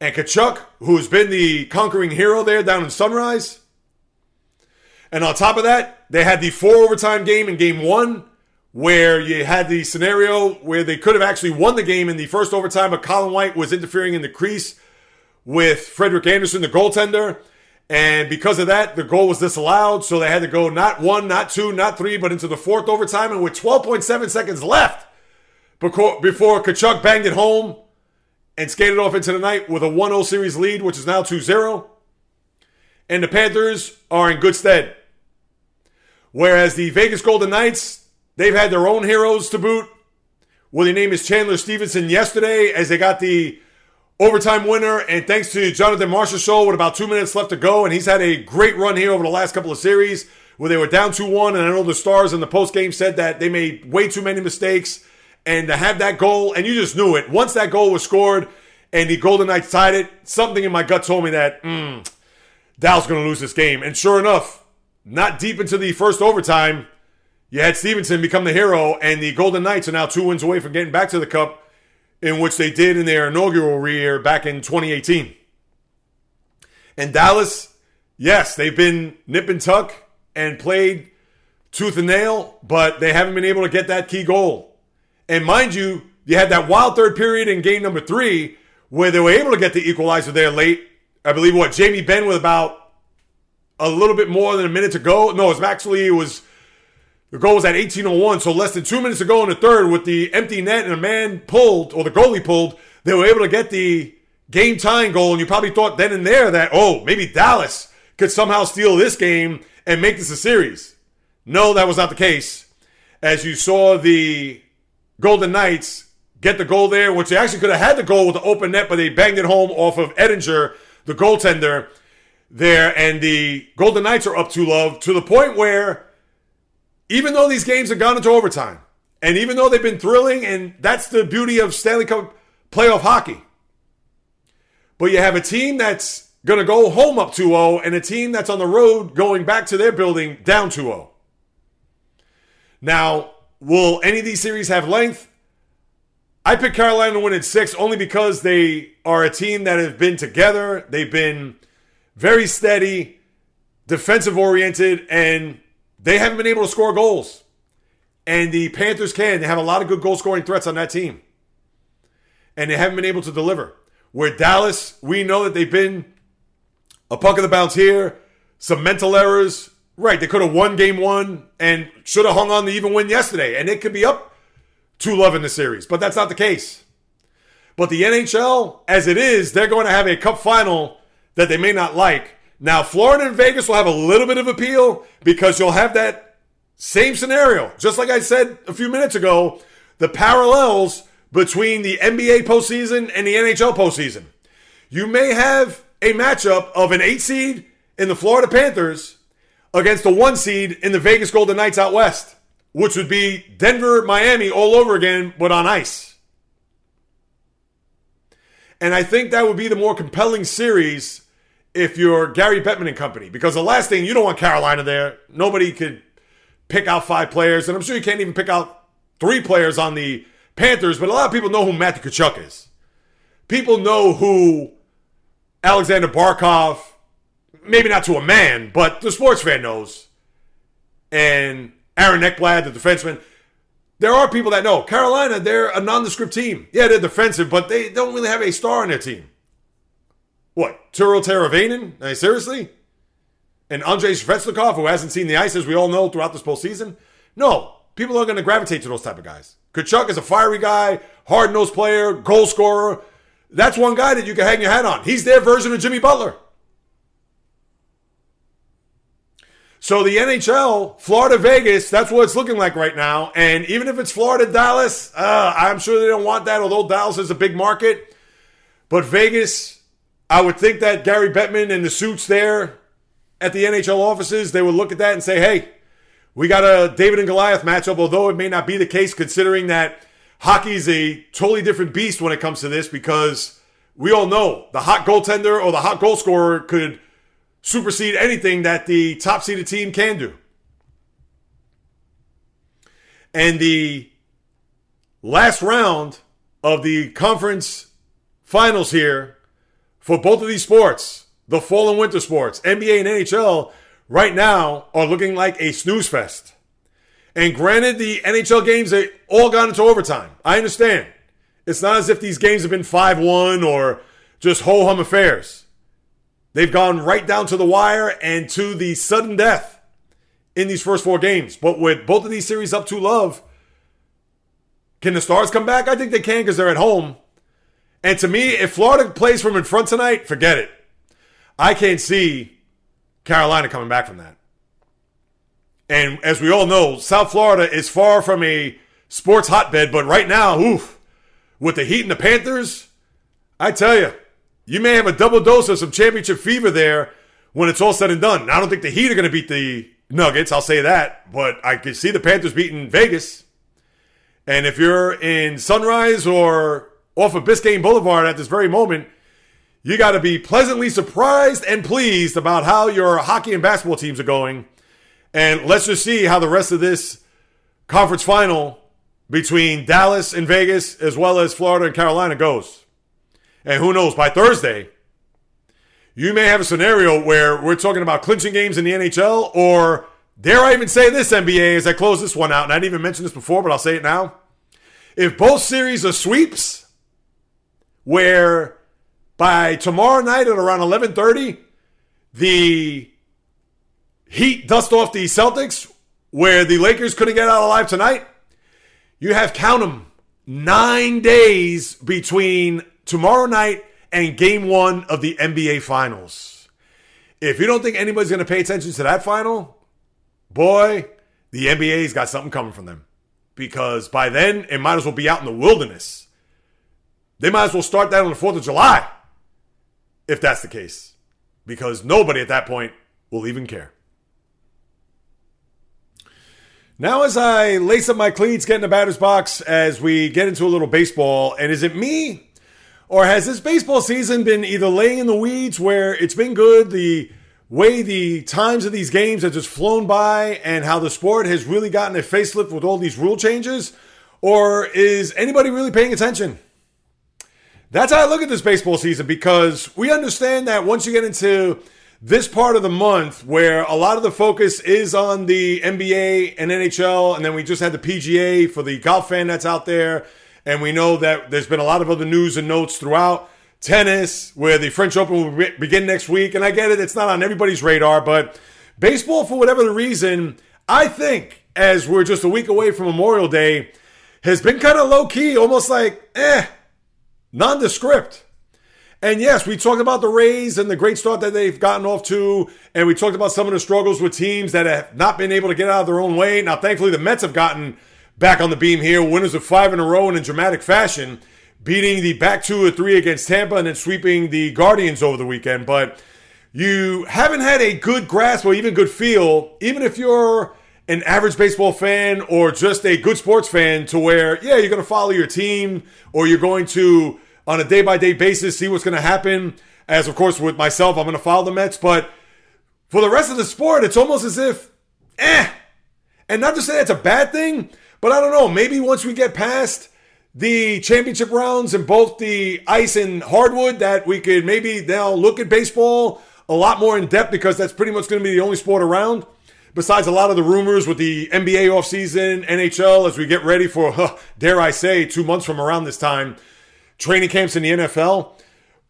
and Tkachuk, who's been the conquering hero there down in Sunrise. And on top of that, they had the four overtime game in game one, where you had the scenario where they could have actually won the game in the first overtime, but Colin White was interfering in the crease with Frederik Andersen, the goaltender. And because of that, the goal was disallowed. So they had to go not one, not two, not three, but into the fourth overtime. And with 12.7 seconds left before Tkachuk banged it home and skated off into the night with a 1 0 series lead, which is now 2 0. And the Panthers are in good stead. Whereas the Vegas Golden Knights, they've had their own heroes to boot. Well, their name is Chandler Stephenson yesterday as they got the overtime winner. And thanks to Jonathan Marchessault with about two minutes left to go. And he's had a great run here over the last couple of series where they were down 2 1. And I know the Stars in the post game said that they made way too many mistakes. And to have that goal, and you just knew it. Once that goal was scored and the Golden Knights tied it, something in my gut told me that mm, Dallas going to lose this game. And sure enough, not deep into the first overtime, you had Stephenson become the hero, and the Golden Knights are now two wins away from getting back to the Cup in which they did in their inaugural year back in 2018. And Dallas, yes, they've been nip and tuck and played tooth and nail, but they haven't been able to get that key goal. And mind you, you had that wild third period in game number three where they were able to get the equalizer there late. I believe what Jamie Benn with about a little bit more than a minute to go. No, it was actually it was the goal was at 18:01, so less than two minutes to go in the third, with the empty net and a man pulled or the goalie pulled, they were able to get the game tying goal. And you probably thought then and there that oh maybe Dallas could somehow steal this game and make this a series. No, that was not the case. As you saw the Golden Knights get the goal there, which they actually could have had the goal with the open net, but they banged it home off of Oettinger, the goaltender there, and the Golden Knights are up to love to the point where even though these games have gone into overtime, and even though they've been thrilling, and that's the beauty of Stanley Cup playoff hockey. But you have a team that's going to go home up 2 0 and a team that's on the road going back to their building down 2 0. Now, will any of these series have length? I picked Carolina to win in six only because they are a team that have been together. They've been very steady, defensive oriented, and they haven't been able to score goals. And the Panthers can. They have a lot of good goal scoring threats on that team. And they haven't been able to deliver. Where Dallas, we know that they've been a puck of the bounce here, some mental errors. Right, they could have won game one and should have hung on the even win yesterday. And it could be up 2 love in the series. But that's not the case. But the NHL, as it is, they're going to have a cup final that they may not like. Now, Florida and Vegas will have a little bit of appeal because you'll have that same scenario. Just like I said a few minutes ago, the parallels between the NBA postseason and the NHL postseason. You may have a matchup of an eight seed in the Florida Panthers against the one seed in the Vegas Golden Knights out west, which would be Denver, Miami all over again, but on ice. And I think that would be the more compelling series if you're Gary Bettman and company, because the last thing you don't want Carolina there. Nobody could pick out five players, and I'm sure you can't even pick out three players on the Panthers, but a lot of people know who Matthew Tkachuk is. People know who Alexander Barkov, maybe not to a man, but the sports fan knows. And Aaron Ekblad, the defenseman. There are people that know. Carolina, they're a nondescript team. Yeah, they're defensive, but they don't really have a star on their team. What? Teuvo Teravainen? I mean, seriously? And Andrei Svechnikov, who hasn't seen the ice, as we all know, throughout this postseason? No. People are going to gravitate to those type of guys. Tkachuk is a fiery guy, hard-nosed player, goal scorer. That's one guy that you can hang your hat on. He's their version of Jimmy Butler. So the NHL, Florida, Vegas, that's what it's looking like right now. And even if it's Florida, Dallas, uh, I'm sure they don't want that, although Dallas is a big market. But Vegas, I would think that Gary Bettman and the suits there at the NHL offices, they would look at that and say, hey, we got a David and Goliath matchup, although it may not be the case considering that hockey is a totally different beast when it comes to this because we all know the hot goaltender or the hot goal scorer could – supersede anything that the top seeded team can do. And the last round of the conference finals here for both of these sports, the fall and winter sports, NBA and NHL, right now are looking like a snooze fest. And granted, the NHL games, they all got into overtime. I understand. It's not as if these games have been 5 1 or just ho hum affairs. They've gone right down to the wire and to the sudden death in these first four games. But with both of these series up to love, can the Stars come back? I think they can because they're at home. And to me, if Florida plays from in front tonight, forget it. I can't see Carolina coming back from that. And as we all know, South Florida is far from a sports hotbed, but right now, oof, with the Heat and the Panthers, I tell you, you may have a double dose of some championship fever there when it's all said and done. I don't think the Heat are going to beat the Nuggets. I'll say that. But I can see the Panthers beating Vegas. And if you're in Sunrise or off of Biscayne Boulevard at this very moment, you got to be pleasantly surprised and pleased about how your hockey and basketball teams are going. And let's just see how the rest of this conference final between Dallas and Vegas, as well as Florida and Carolina, goes. And who knows, by Thursday, you may have a scenario where we're talking about clinching games in the NHL, or dare I even say this, NBA, as I close this one out, and I didn't even mention this before, but I'll say it now. If both series are sweeps, where by tomorrow night at around 11:30, the Heat dust off the Celtics, where the Lakers couldn't get out alive tonight, you have count them nine days between tomorrow night and game one of the NBA Finals. If you don't think anybody's going to pay attention to that final, boy, the NBA's got something coming from them. Because by then, it might as well be out in the wilderness. They might as well start that on the 4th of July, if that's the case. Because nobody at that point will even care. Now, as I lace up my cleats, get in the batter's box as we get into a little baseball, and is it me or has this baseball season been either laying in the weeds where it's been good, the way the times of these games have just flown by, and how the sport has really gotten a facelift with all these rule changes? Or is anybody really paying attention? That's how I look at this baseball season because we understand that once you get into this part of the month where a lot of the focus is on the NBA and NHL, and then we just had the PGA for the golf fan that's out there and we know that there's been a lot of other news and notes throughout tennis, where the French Open will begin next week. And I get it, it's not on everybody's radar, but baseball, for whatever the reason, I think as we're just a week away from Memorial Day, has been kind of low key, almost like, eh, nondescript. And yes, we talked about the Rays and the great start that they've gotten off to. And we talked about some of the struggles with teams that have not been able to get out of their own way. Now, thankfully, the Mets have gotten back on the beam here. Winners of five in a row and in dramatic fashion, beating the back two or three against Tampa and then sweeping the Guardians over the weekend. But you haven't had a good grasp or even good feel, even if you're an average baseball fan or just a good sports fan, to where, yeah, you're going to follow your team or you're going to, on a day by day basis, see what's going to happen. As of course, with myself, I'm going to follow the Mets. But for the rest of the sport, it's almost as if, eh. And not to say that's a bad thing, but I don't know. Maybe once we get past the championship rounds in both the ice and hardwood that we could maybe now look at baseball a lot more in depth because that's pretty much going to be the only sport around. Besides a lot of the rumors with the NBA offseason, NHL, as we get ready for, huh, dare I say, two months from around this time, training camps in the NFL.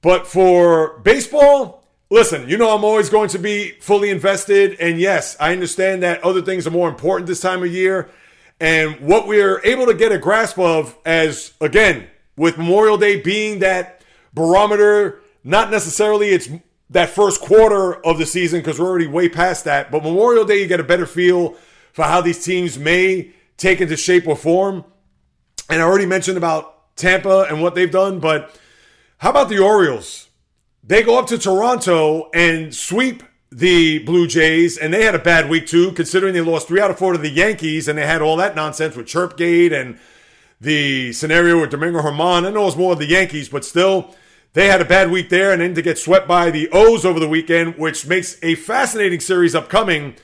But for baseball, listen, you know I'm always going to be fully invested. And yes, I understand that other things are more important this time of year. And what we're able to get a grasp of as, again, with Memorial Day being that barometer, not necessarily it's that first quarter of the season because we're already way past that. But Memorial Day, you get a better feel for how these teams may take into shape or form. And I already mentioned about Tampa and what they've done, but how about the Orioles? They go up to Toronto and sweep the Blue Jays, and they had a bad week too, considering they lost three out of four to the Yankees, and they had all that nonsense with Chirpgate and the scenario with Domingo Germán. I know it was more of the Yankees, but still, they had a bad week there and then to get swept by the O's over the weekend, which makes a fascinating series upcoming.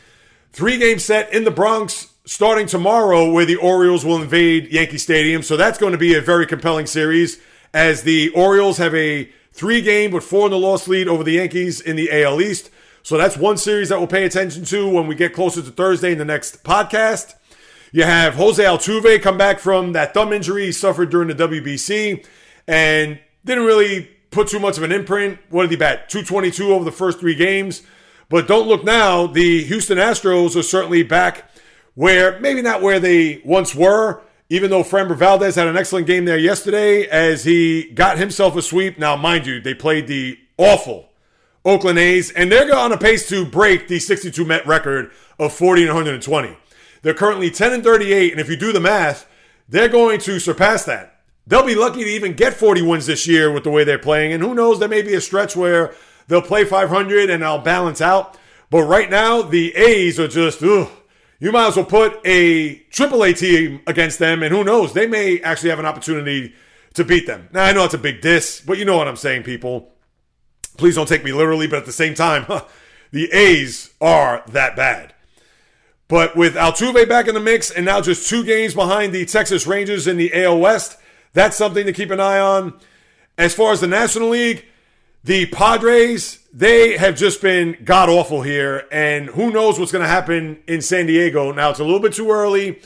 Three game set in the Bronx starting tomorrow, where the Orioles will invade Yankee Stadium. So that's going to be a very compelling series as the Orioles have a three game but four in the loss lead over the Yankees in the AL East. So that's one series that we'll pay attention to when we get closer to Thursday in the next podcast. You have Jose Altuve come back from that thumb injury he suffered during the WBC and didn't really put too much of an imprint. What did he bat? 222 over the first three games. But don't look now. The Houston Astros are certainly back where, maybe not where they once were, even though Framber Valdez had an excellent game there yesterday as he got himself a sweep. Now, mind you, they played the awful Oakland A's, and they're on a pace to break the 62 Met record of 40 and 120. They're currently 10 and 38, and if you do the math, they're going to surpass that. They'll be lucky to even get 40 wins this year with the way they're playing. And who knows, there may be a stretch where they'll play 500 and I'll balance out. But right now, the A's are just, ugh. You might as well put a AAA team against them, and who knows, they may actually have an opportunity to beat them. Now, I know it's a big diss, but you know what I'm saying, people. Please don't take me literally, but at the same time, huh, the A's are that bad. But with Altuve back in the mix and now just two games behind the Texas Rangers in the AL West, that's something to keep an eye on. As far as the National League, the Padres, they have just been god awful here, and who knows what's going to happen in San Diego. Now, it's a little bit too early,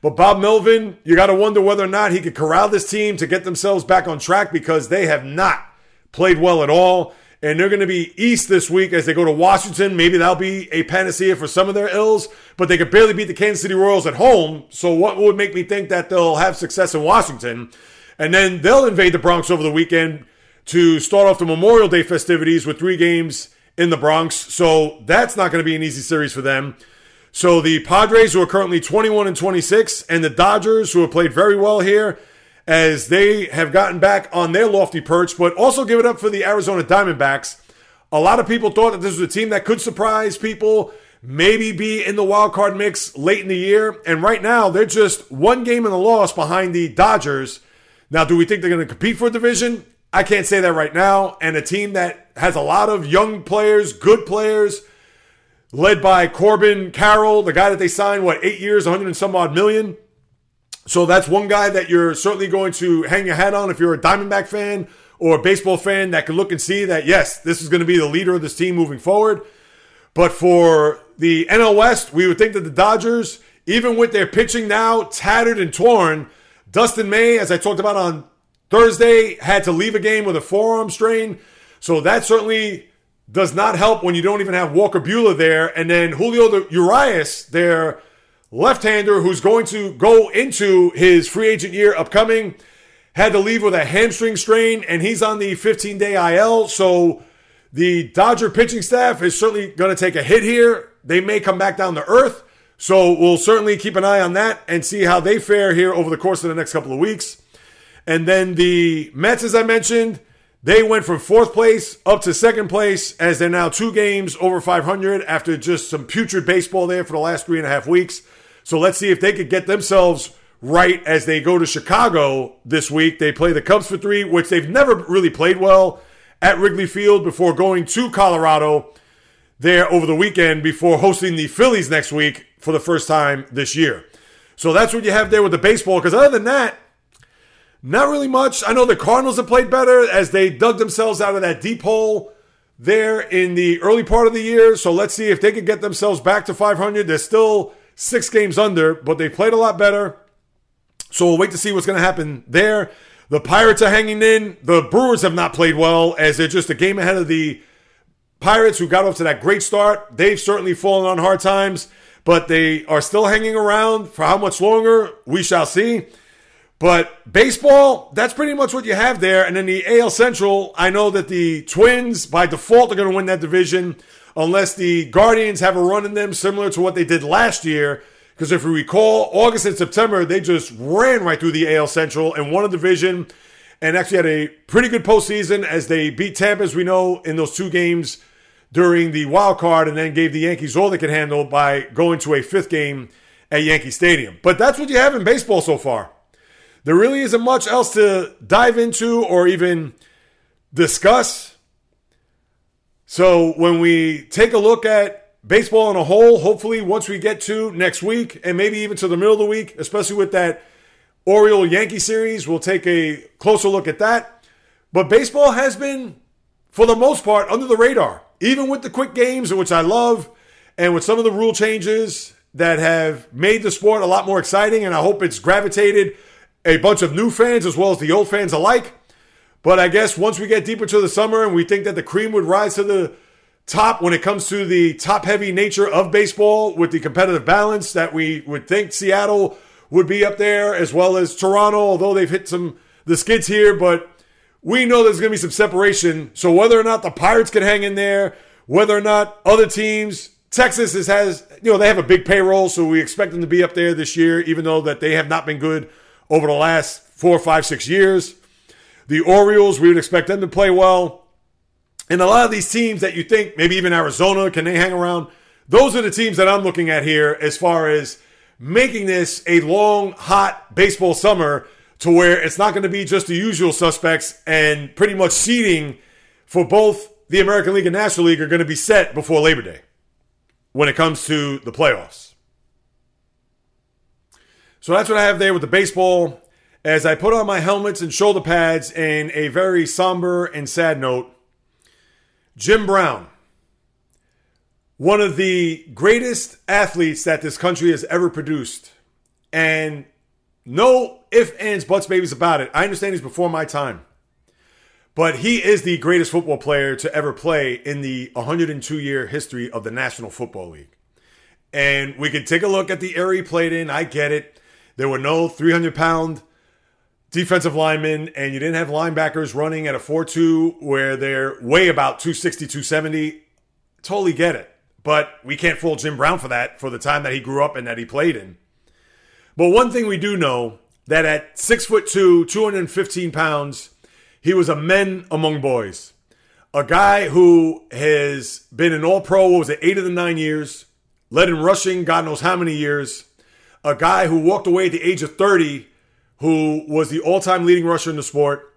but Bob Melvin, you got to wonder whether or not he could corral this team to get themselves back on track because they have not played well at all. And they're going to be east this week as they go to Washington. Maybe that'll be a panacea for some of their ills, but they could barely beat the Kansas City Royals at home. So, what would make me think that they'll have success in Washington? And then they'll invade the Bronx over the weekend to start off the Memorial Day festivities with three games in the Bronx. So that's not going to be an easy series for them. So the Padres, who are currently 21 and 26, and the Dodgers, who have played very well here, as they have gotten back on their lofty perch, but also give it up for the Arizona Diamondbacks. A lot of people thought that this was a team that could surprise people, maybe be in the wild card mix late in the year. And right now, they're just one game in the loss behind the Dodgers now, do we think they're going to compete for a division? I can't say that right now. And a team that has a lot of young players, good players, led by Corbin Carroll, the guy that they signed, what, eight years, 100 and some odd million. So that's one guy that you're certainly going to hang your hat on if you're a Diamondback fan or a baseball fan that can look and see that, yes, this is going to be the leader of this team moving forward. But for the NL West, we would think that the Dodgers, even with their pitching now tattered and torn, Dustin May, as I talked about on Thursday, had to leave a game with a forearm strain. So that certainly does not help when you don't even have Walker Buehler there. And then Julio Urias, their left-hander, who's going to go into his free agent year upcoming, had to leave with a hamstring strain, and he's on the 15-day IL. So the Dodger pitching staff is certainly going to take a hit here. They may come back down to earth. So we'll certainly keep an eye on that and see how they fare here over the course of the next couple of weeks. And then the Mets, as I mentioned, they went from fourth place up to second place as they're now two games over 500 after just some putrid baseball there for the last three and a half weeks. So let's see if they could get themselves right as they go to Chicago this week. They play the Cubs for three, which they've never really played well at Wrigley Field before going to Colorado there over the weekend before hosting the Phillies next week for the first time this year. So that's what you have there with the baseball. Because other than that, Not really much. I know the Cardinals have played better as they dug themselves out of that deep hole there in the early part of the year. So let's see if they can get themselves back to 500. They're still six games under, but they played a lot better. So we'll wait to see what's going to happen there. The Pirates are hanging in. The Brewers have not played well as they're just a game ahead of the Pirates who got off to that great start. They've certainly fallen on hard times, but they are still hanging around. For how much longer, we shall see. But baseball, that's pretty much what you have there. And then the AL Central, I know that the Twins, by default, are going to win that division unless the Guardians have a run in them similar to what they did last year. Because if you recall, August and September, they just ran right through the AL Central and won a division and actually had a pretty good postseason as they beat Tampa, as we know, in those two games during the wild card and then gave the Yankees all they could handle by going to a fifth game at Yankee Stadium. But that's what you have in baseball so far. There really isn't much else to dive into or even discuss. So when we take a look at baseball in a whole, hopefully once we get to next week and maybe even to the middle of the week, especially with that Oriole Yankee series, we'll take a closer look at that. But baseball has been, for the most part, under the radar, even with the quick games, which I love, and with some of the rule changes that have made the sport a lot more exciting. And I hope it's gravitated a bunch of new fans as well as the old fans alike. But I guess once we get deeper to the summer and we think that the cream would rise to the top when it comes to the top heavy nature of baseball with the competitive balance that we would think Seattle would be up there as well as Toronto, although they've hit some the skids here, but we know there's going to be some separation. So whether or not the Pirates can hang in there, whether or not other teams, Texas is, has, you know, they have a big payroll, so we expect them to be up there this year, even though that they have not been good over the last four, five, six years. The Orioles, we would expect them to play well. And a lot of these teams that you think, maybe even Arizona, can they hang around? Those are the teams that I'm looking at here as far as making this a long, hot baseball summer to where it's not going to be just the usual suspects and pretty much seating for both the American League and National League are going to be set before Labor Day when it comes to the playoffs. So that's what I have there with the baseball. As I put on my helmets and shoulder pads in a very somber and sad note, Jim Brown, one of the greatest athletes that this country has ever produced, and no ifs, ands, buts, babies about it. I understand he's before my time. But he is the greatest football player to ever play in the 102 year history of the National Football League. And we could take a look at the area he played in. I get it. There were no 300 pound defensive linemen, and you didn't have linebackers running at a 4 2 where they're way about 260, 270. Totally get it. But we can't fool Jim Brown for that, for the time that he grew up and that he played in. But one thing we do know that at six foot two, 215 pounds, he was a men among boys. A guy who has been an all pro, was it, eight of the nine years, led in rushing, God knows how many years. A guy who walked away at the age of 30, who was the all time leading rusher in the sport.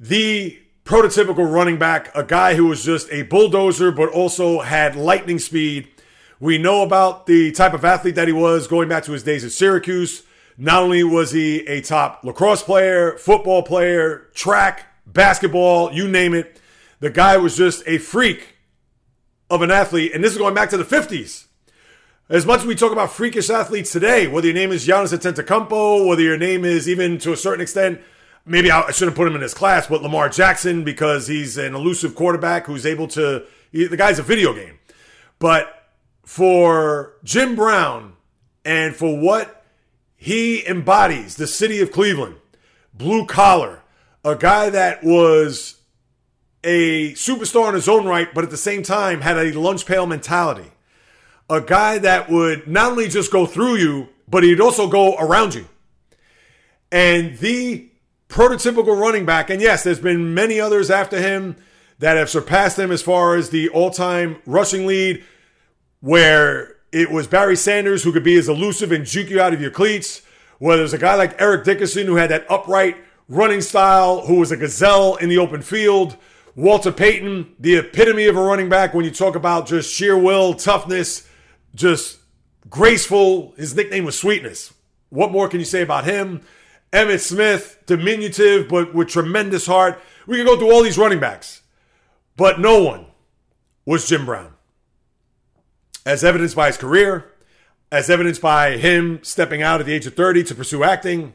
The prototypical running back, a guy who was just a bulldozer, but also had lightning speed we know about the type of athlete that he was going back to his days at Syracuse. Not only was he a top lacrosse player, football player, track, basketball, you name it, the guy was just a freak of an athlete. And this is going back to the 50s. As much as we talk about freakish athletes today, whether your name is Giannis Antetokounmpo, whether your name is even to a certain extent, maybe I shouldn't put him in this class, but Lamar Jackson because he's an elusive quarterback who's able to. The guy's a video game, but for Jim Brown and for what he embodies, the city of Cleveland, blue collar, a guy that was a superstar in his own right, but at the same time had a lunch pail mentality. A guy that would not only just go through you, but he'd also go around you. And the prototypical running back, and yes, there's been many others after him that have surpassed him as far as the all time rushing lead where it was Barry Sanders who could be as elusive and juke you out of your cleats, where there's a guy like Eric Dickerson who had that upright running style, who was a gazelle in the open field. Walter Payton, the epitome of a running back when you talk about just sheer will, toughness, just graceful. His nickname was Sweetness. What more can you say about him? Emmitt Smith, diminutive, but with tremendous heart. We could go through all these running backs, but no one was Jim Brown. As evidenced by his career, as evidenced by him stepping out at the age of 30 to pursue acting,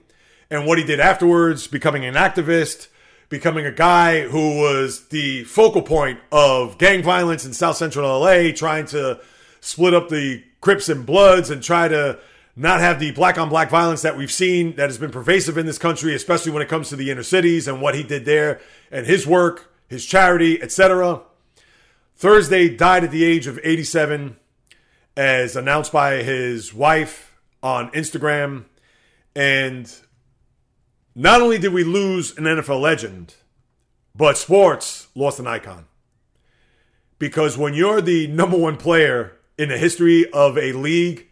and what he did afterwards, becoming an activist, becoming a guy who was the focal point of gang violence in South Central LA, trying to split up the Crips and Bloods and try to not have the black on black violence that we've seen that has been pervasive in this country, especially when it comes to the inner cities and what he did there and his work, his charity, etc. Thursday died at the age of 87, as announced by his wife on Instagram. And not only did we lose an NFL legend, but sports lost an icon. Because when you're the number one player in the history of a league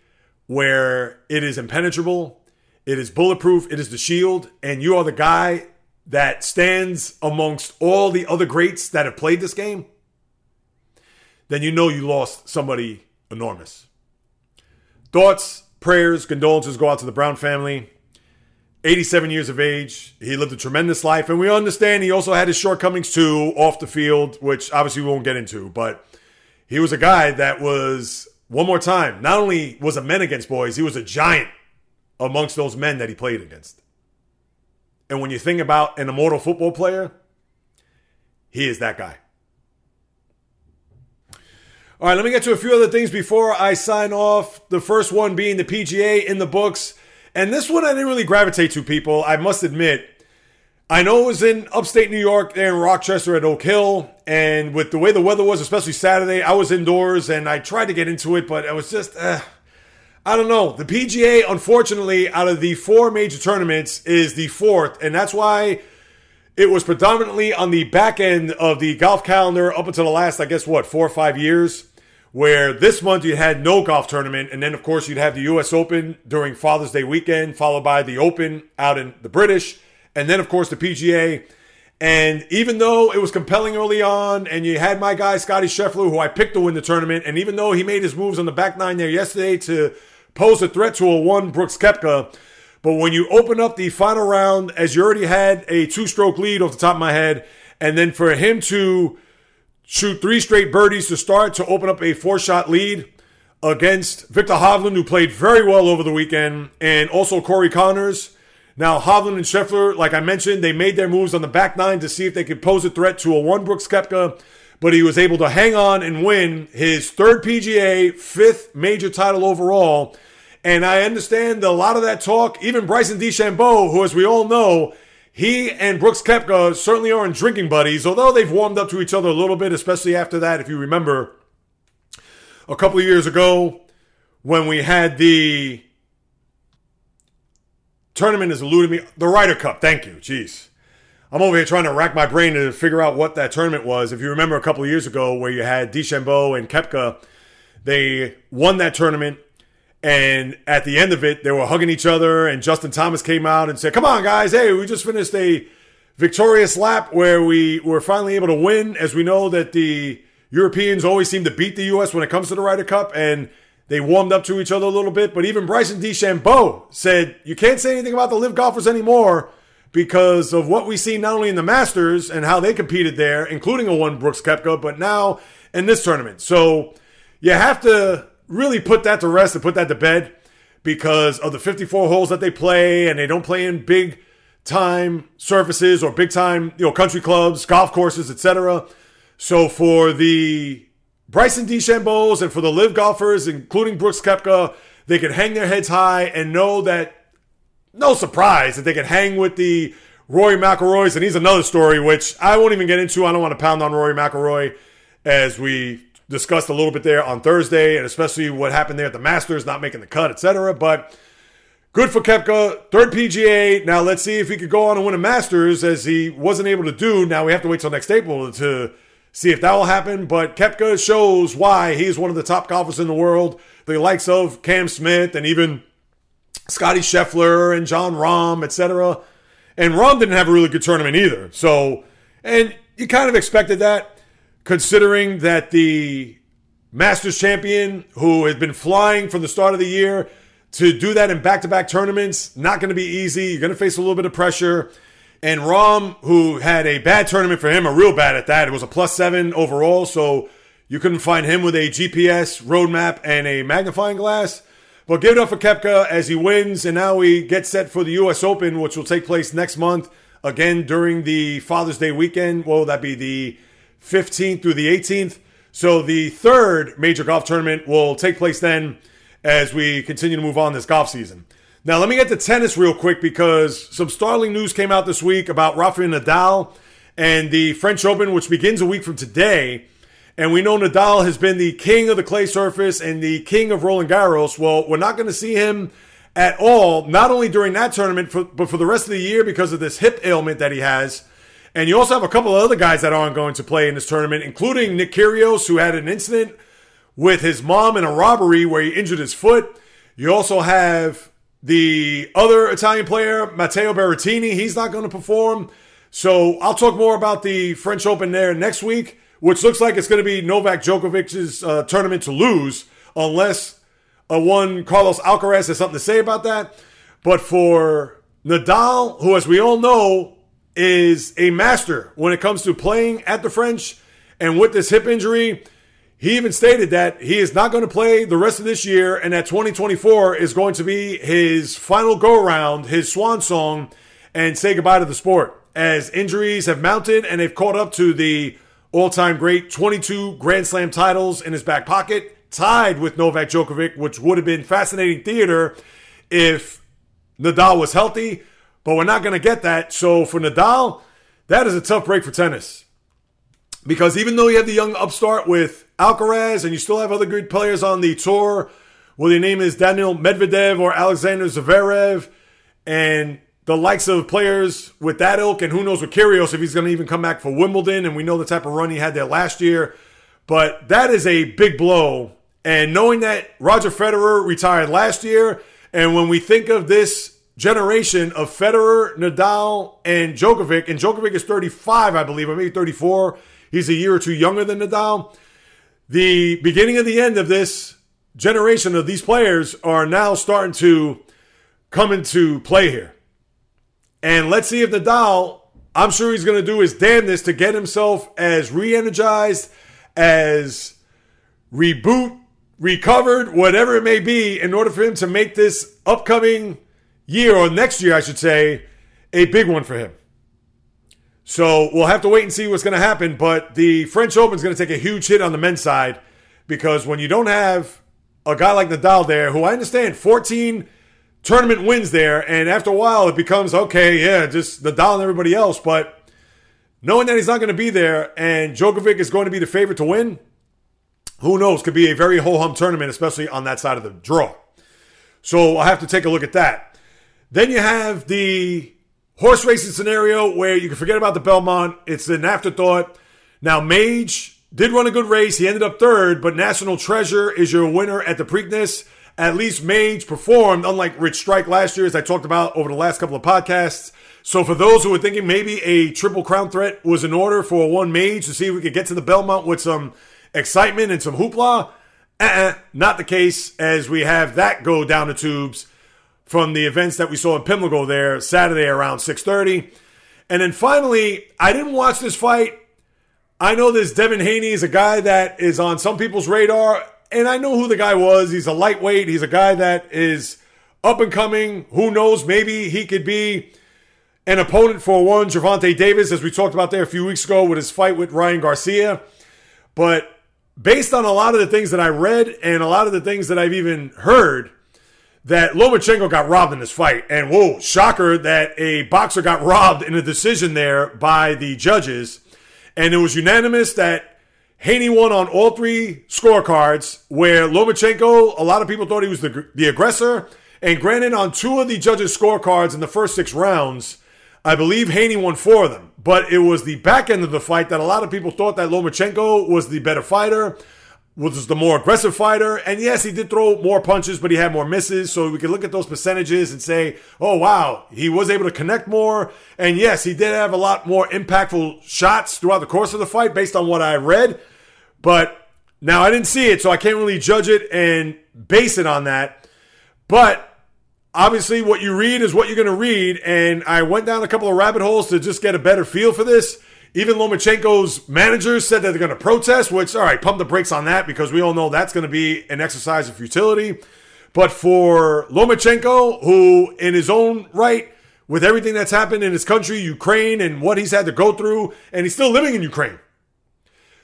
where it is impenetrable, it is bulletproof, it is the shield, and you are the guy that stands amongst all the other greats that have played this game, then you know you lost somebody enormous. Thoughts, prayers, condolences go out to the Brown family. 87 years of age. He lived a tremendous life, and we understand he also had his shortcomings too off the field, which obviously we won't get into. But he was a guy that was, one more time, not only was a men against boys, he was a giant amongst those men that he played against. And when you think about an immortal football player, he is that guy. All right, let me get to a few other things before I sign off. The first one being the PGA in the books. And this one I didn't really gravitate to, people. I must admit. I know it was in upstate New York, there in Rochester at Oak Hill. And with the way the weather was, especially Saturday, I was indoors and I tried to get into it, but it was just, uh, I don't know. The PGA, unfortunately, out of the four major tournaments, is the fourth. And that's why it was predominantly on the back end of the golf calendar up until the last, I guess, what, four or five years where this month you had no golf tournament, and then of course you'd have the U.S. Open during Father's Day weekend, followed by the Open out in the British, and then of course the PGA. And even though it was compelling early on, and you had my guy Scotty Scheffler, who I picked to win the tournament, and even though he made his moves on the back nine there yesterday to pose a threat to a one Brooks Koepka, but when you open up the final round, as you already had a two-stroke lead off the top of my head, and then for him to shoot three straight birdies to start to open up a four shot lead against Viktor Hovland, who played very well over the weekend, and also Corey Conners. Now, Hovland and Scheffler, like I mentioned, they made their moves on the back nine to see if they could pose a threat to a one Brooks Koepka, but he was able to hang on and win his third PGA, fifth major title overall. And I understand a lot of that talk, even Bryson DeChambeau, who, as we all know, he and Brooks Koepka certainly aren't drinking buddies, although they've warmed up to each other a little bit, especially after that. If you remember, a couple of years ago when we had the tournament is eluding me, the Ryder Cup. Thank you. Jeez. I'm over here trying to rack my brain to figure out what that tournament was. If you remember a couple of years ago where you had DeChambeau and Koepka, they won that tournament and at the end of it, they were hugging each other, and Justin Thomas came out and said, Come on, guys, hey, we just finished a victorious lap where we were finally able to win. As we know that the Europeans always seem to beat the U.S. when it comes to the Ryder Cup, and they warmed up to each other a little bit. But even Bryson DeChambeau said, You can't say anything about the LIV golfers anymore because of what we see not only in the Masters and how they competed there, including a one Brooks Koepka, but now in this tournament. So you have to really put that to rest and put that to bed because of the 54 holes that they play and they don't play in big time surfaces or big time, you know, country clubs, golf courses, etc. So for the Bryson DeChambeau's and for the LIV golfers, including Brooks Koepka, they can hang their heads high and know that no surprise that they can hang with the Rory McIlroys. And he's another story which I won't even get into. I don't want to pound on Rory McIlroy as we discussed a little bit there on Thursday, and especially what happened there at the Masters, not making the cut, etc. But good for Koepka, third PGA. Now let's see if he could go on and win a Masters, as he wasn't able to do. Now we have to wait till next April to see if that will happen. But Koepka shows why he's one of the top golfers in the world. The likes of Cam Smith and even Scotty Scheffler and Jon Rahm, etc. And Rahm didn't have a really good tournament either. So, and you kind of expected that considering that the Masters champion, who has been flying from the start of the year, to do that in back to back tournaments, not going to be easy. You're going to face a little bit of pressure. And Rahm, who had a bad tournament for him, a real bad at that, it was a plus seven overall. So you couldn't find him with a GPS roadmap and a magnifying glass. But give it up for Koepka as he wins, and now we get set for the U.S. Open, which will take place next month, again during the Father's Day weekend. Well, that be the 15th through the 18th. So the third major golf tournament will take place then as we continue to move on this golf season. Now, let me get to tennis real quick because some startling news came out this week about Rafael Nadal and the French Open, which begins a week from today. And we know Nadal has been the king of the clay surface and the king of Roland Garros. Well, we're not going to see him at all, not only during that tournament, but for the rest of the year because of this hip ailment that he has. And you also have a couple of other guys that aren't going to play in this tournament, including Nick Kyrgios, who had an incident with his mom in a robbery where he injured his foot. You also have the other Italian player, Matteo Berrettini. He's not going to perform. So I'll talk more about the French Open there next week which looks like it's going to be Novak Djokovic's uh, tournament to lose, unless a one Carlos Alcaraz has something to say about that. But for Nadal, who, as we all know, is a master when it comes to playing at the French, and with this hip injury, he even stated that he is not going to play the rest of this year, and that 2024 is going to be his final go around, his swan song, and say goodbye to the sport. As injuries have mounted and they've caught up to the all time great, 22 Grand Slam titles in his back pocket, tied with Novak Djokovic, which would have been fascinating theater if Nadal was healthy, but we're not going to get that. So for Nadal, that is a tough break for tennis. Because even though you have the young upstart with Alcaraz and you still have other good players on the tour, whether your name is Daniil Medvedev or Alexander Zverev, and the likes of players with that ilk, and who knows with Kyrgios if he's going to even come back for Wimbledon, and we know the type of run he had there last year. But that is a big blow. And knowing that Roger Federer retired last year, and when we think of this generation of Federer, Nadal, and Djokovic, and Djokovic is 35, I believe, or maybe 34, he's a year or two younger than Nadal. The beginning and the end of this generation of these players are now starting to come into play here. And let's see if Nadal, I'm sure he's going to do his damnedest to get himself as re energized, as reboot, recovered, whatever it may be, in order for him to make this upcoming year, or next year, I should say, a big one for him. So we'll have to wait and see what's going to happen. But the French Open is going to take a huge hit on the men's side because when you don't have a guy like Nadal there, who I understand 14 tournament wins there, and after a while it becomes okay, yeah, just Nadal and everybody else. But knowing that he's not going to be there and Djokovic is going to be the favorite to win, who knows? Could be a very ho hum tournament, especially on that side of the draw. So I'll have to take a look at that. Then you have the horse racing scenario where you can forget about the Belmont. It's an afterthought. Now, Mage did run a good race. He ended up third, but National Treasure is your winner at the Preakness at least Mage performed, unlike Rich Strike last year, as I talked about over the last couple of podcasts. So for those who were thinking maybe a triple crown threat was in order for one Mage to see if we could get to the Belmont with some excitement and some hoopla, uh-uh, not the case as we have that go down the tubes from the events that we saw in Pimlico there Saturday around 6:30. And then finally, I didn't watch this fight. I know this Devin Haney is a guy that is on some people's radar and I know who the guy was. He's a lightweight. He's a guy that is up and coming. Who knows? Maybe he could be an opponent for one Gervonta Davis, as we talked about there a few weeks ago with his fight with Ryan Garcia. But based on a lot of the things that I read and a lot of the things that I've even heard, that Lomachenko got robbed in this fight. And whoa, shocker that a boxer got robbed in a decision there by the judges. And it was unanimous that Haney won on all three scorecards, where Lomachenko, a lot of people thought he was the, the aggressor. And granted, on two of the judges' scorecards in the first six rounds, I believe Haney won four of them. But it was the back end of the fight that a lot of people thought that Lomachenko was the better fighter, was the more aggressive fighter. And yes, he did throw more punches, but he had more misses. So we could look at those percentages and say, oh, wow, he was able to connect more. And yes, he did have a lot more impactful shots throughout the course of the fight based on what I read. But now I didn't see it, so I can't really judge it and base it on that. But obviously, what you read is what you're going to read. And I went down a couple of rabbit holes to just get a better feel for this. Even Lomachenko's managers said that they're going to protest, which, all right, pump the brakes on that because we all know that's going to be an exercise of futility. But for Lomachenko, who in his own right, with everything that's happened in his country, Ukraine, and what he's had to go through, and he's still living in Ukraine.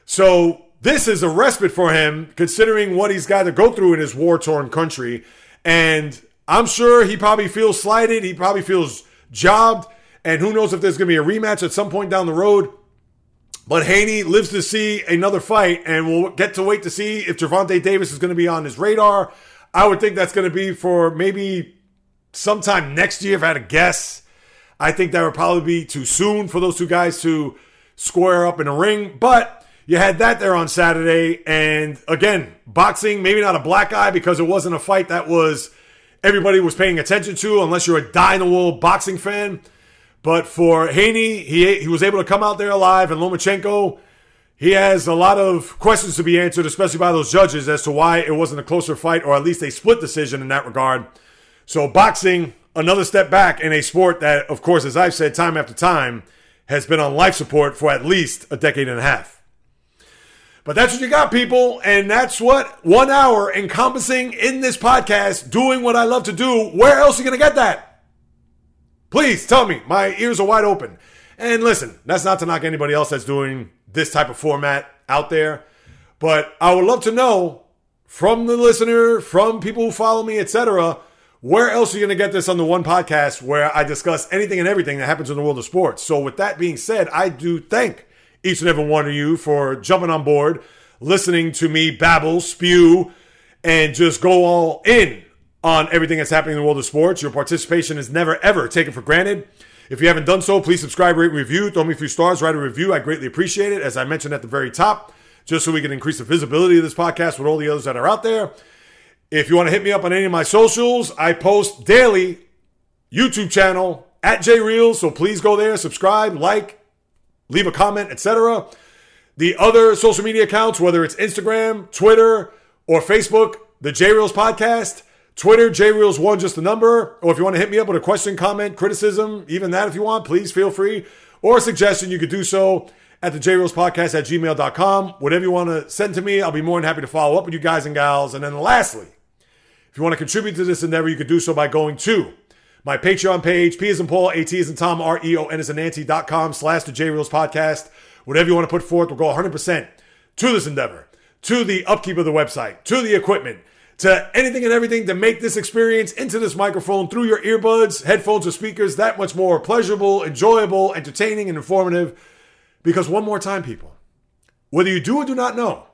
So this is a respite for him, considering what he's got to go through in his war torn country. And I'm sure he probably feels slighted. He probably feels jobbed. And who knows if there's going to be a rematch at some point down the road. But Haney lives to see another fight, and we'll get to wait to see if Gervonta Davis is going to be on his radar. I would think that's going to be for maybe sometime next year, if I had to guess. I think that would probably be too soon for those two guys to square up in a ring. But you had that there on Saturday. And again, boxing, maybe not a black eye because it wasn't a fight that was everybody was paying attention to, unless you're a die the wool boxing fan. But for Haney, he, he was able to come out there alive, and Lomachenko, he has a lot of questions to be answered, especially by those judges, as to why it wasn't a closer fight or at least a split decision in that regard. So, boxing, another step back in a sport that, of course, as I've said time after time, has been on life support for at least a decade and a half. But that's what you got, people. And that's what one hour encompassing in this podcast, doing what I love to do. Where else are you going to get that? Please tell me. My ears are wide open. And listen, that's not to knock anybody else that's doing this type of format out there. But I would love to know from the listener, from people who follow me, etc., where else are you going to get this on the one podcast where I discuss anything and everything that happens in the world of sports? So, with that being said, I do thank each and every one of you for jumping on board, listening to me babble, spew, and just go all in on everything that's happening in the world of sports. Your participation is never, ever taken for granted. If you haven't done so, please subscribe, rate, review, throw me a few stars, write a review. I greatly appreciate it, as I mentioned at the very top, just so we can increase the visibility of this podcast with all the others that are out there. If you want to hit me up on any of my socials, I post daily YouTube channel at JReels, so please go there, subscribe, like, leave a comment, etc. The other social media accounts, whether it's Instagram, Twitter, or Facebook, the J Reels Podcast. Twitter, JReels1, just a number. Or if you want to hit me up with a question, comment, criticism, even that if you want, please feel free. Or a suggestion, you could do so at the JReels Podcast at gmail.com. Whatever you want to send to me, I'll be more than happy to follow up with you guys and gals. And then lastly, if you want to contribute to this endeavor, you could do so by going to my Patreon page, P as in Paul, A T as in Tom, R E O N as in Nancy.com slash the JReels podcast. Whatever you want to put forth will go 100% to this endeavor, to the upkeep of the website, to the equipment, to anything and everything to make this experience into this microphone through your earbuds, headphones, or speakers that much more pleasurable, enjoyable, entertaining, and informative. Because one more time, people, whether you do or do not know,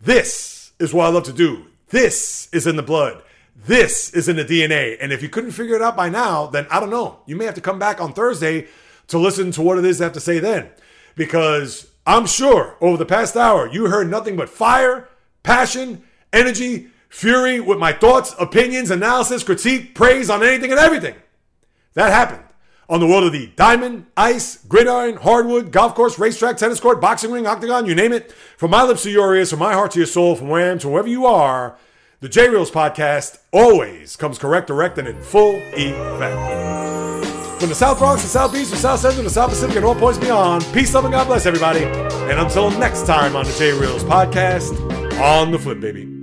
this is what I love to do. This is in the blood. This is in the DNA. And if you couldn't figure it out by now, then I don't know. You may have to come back on Thursday to listen to what it is I have to say then. Because I'm sure over the past hour, you heard nothing but fire, passion, energy, fury with my thoughts, opinions, analysis, critique, praise on anything and everything. That happened on the world of the diamond, ice, gridiron, hardwood, golf course, racetrack, tennis court, boxing ring, octagon, you name it. From my lips to your ears, from my heart to your soul, from where I am to wherever you are. The J Reels podcast always comes correct, direct, and in full effect. From the South Bronx, the South Beach, the South Central, the South Pacific, and all points beyond, peace, love, and God bless everybody. And until next time on the J Reels podcast, on the flip, baby.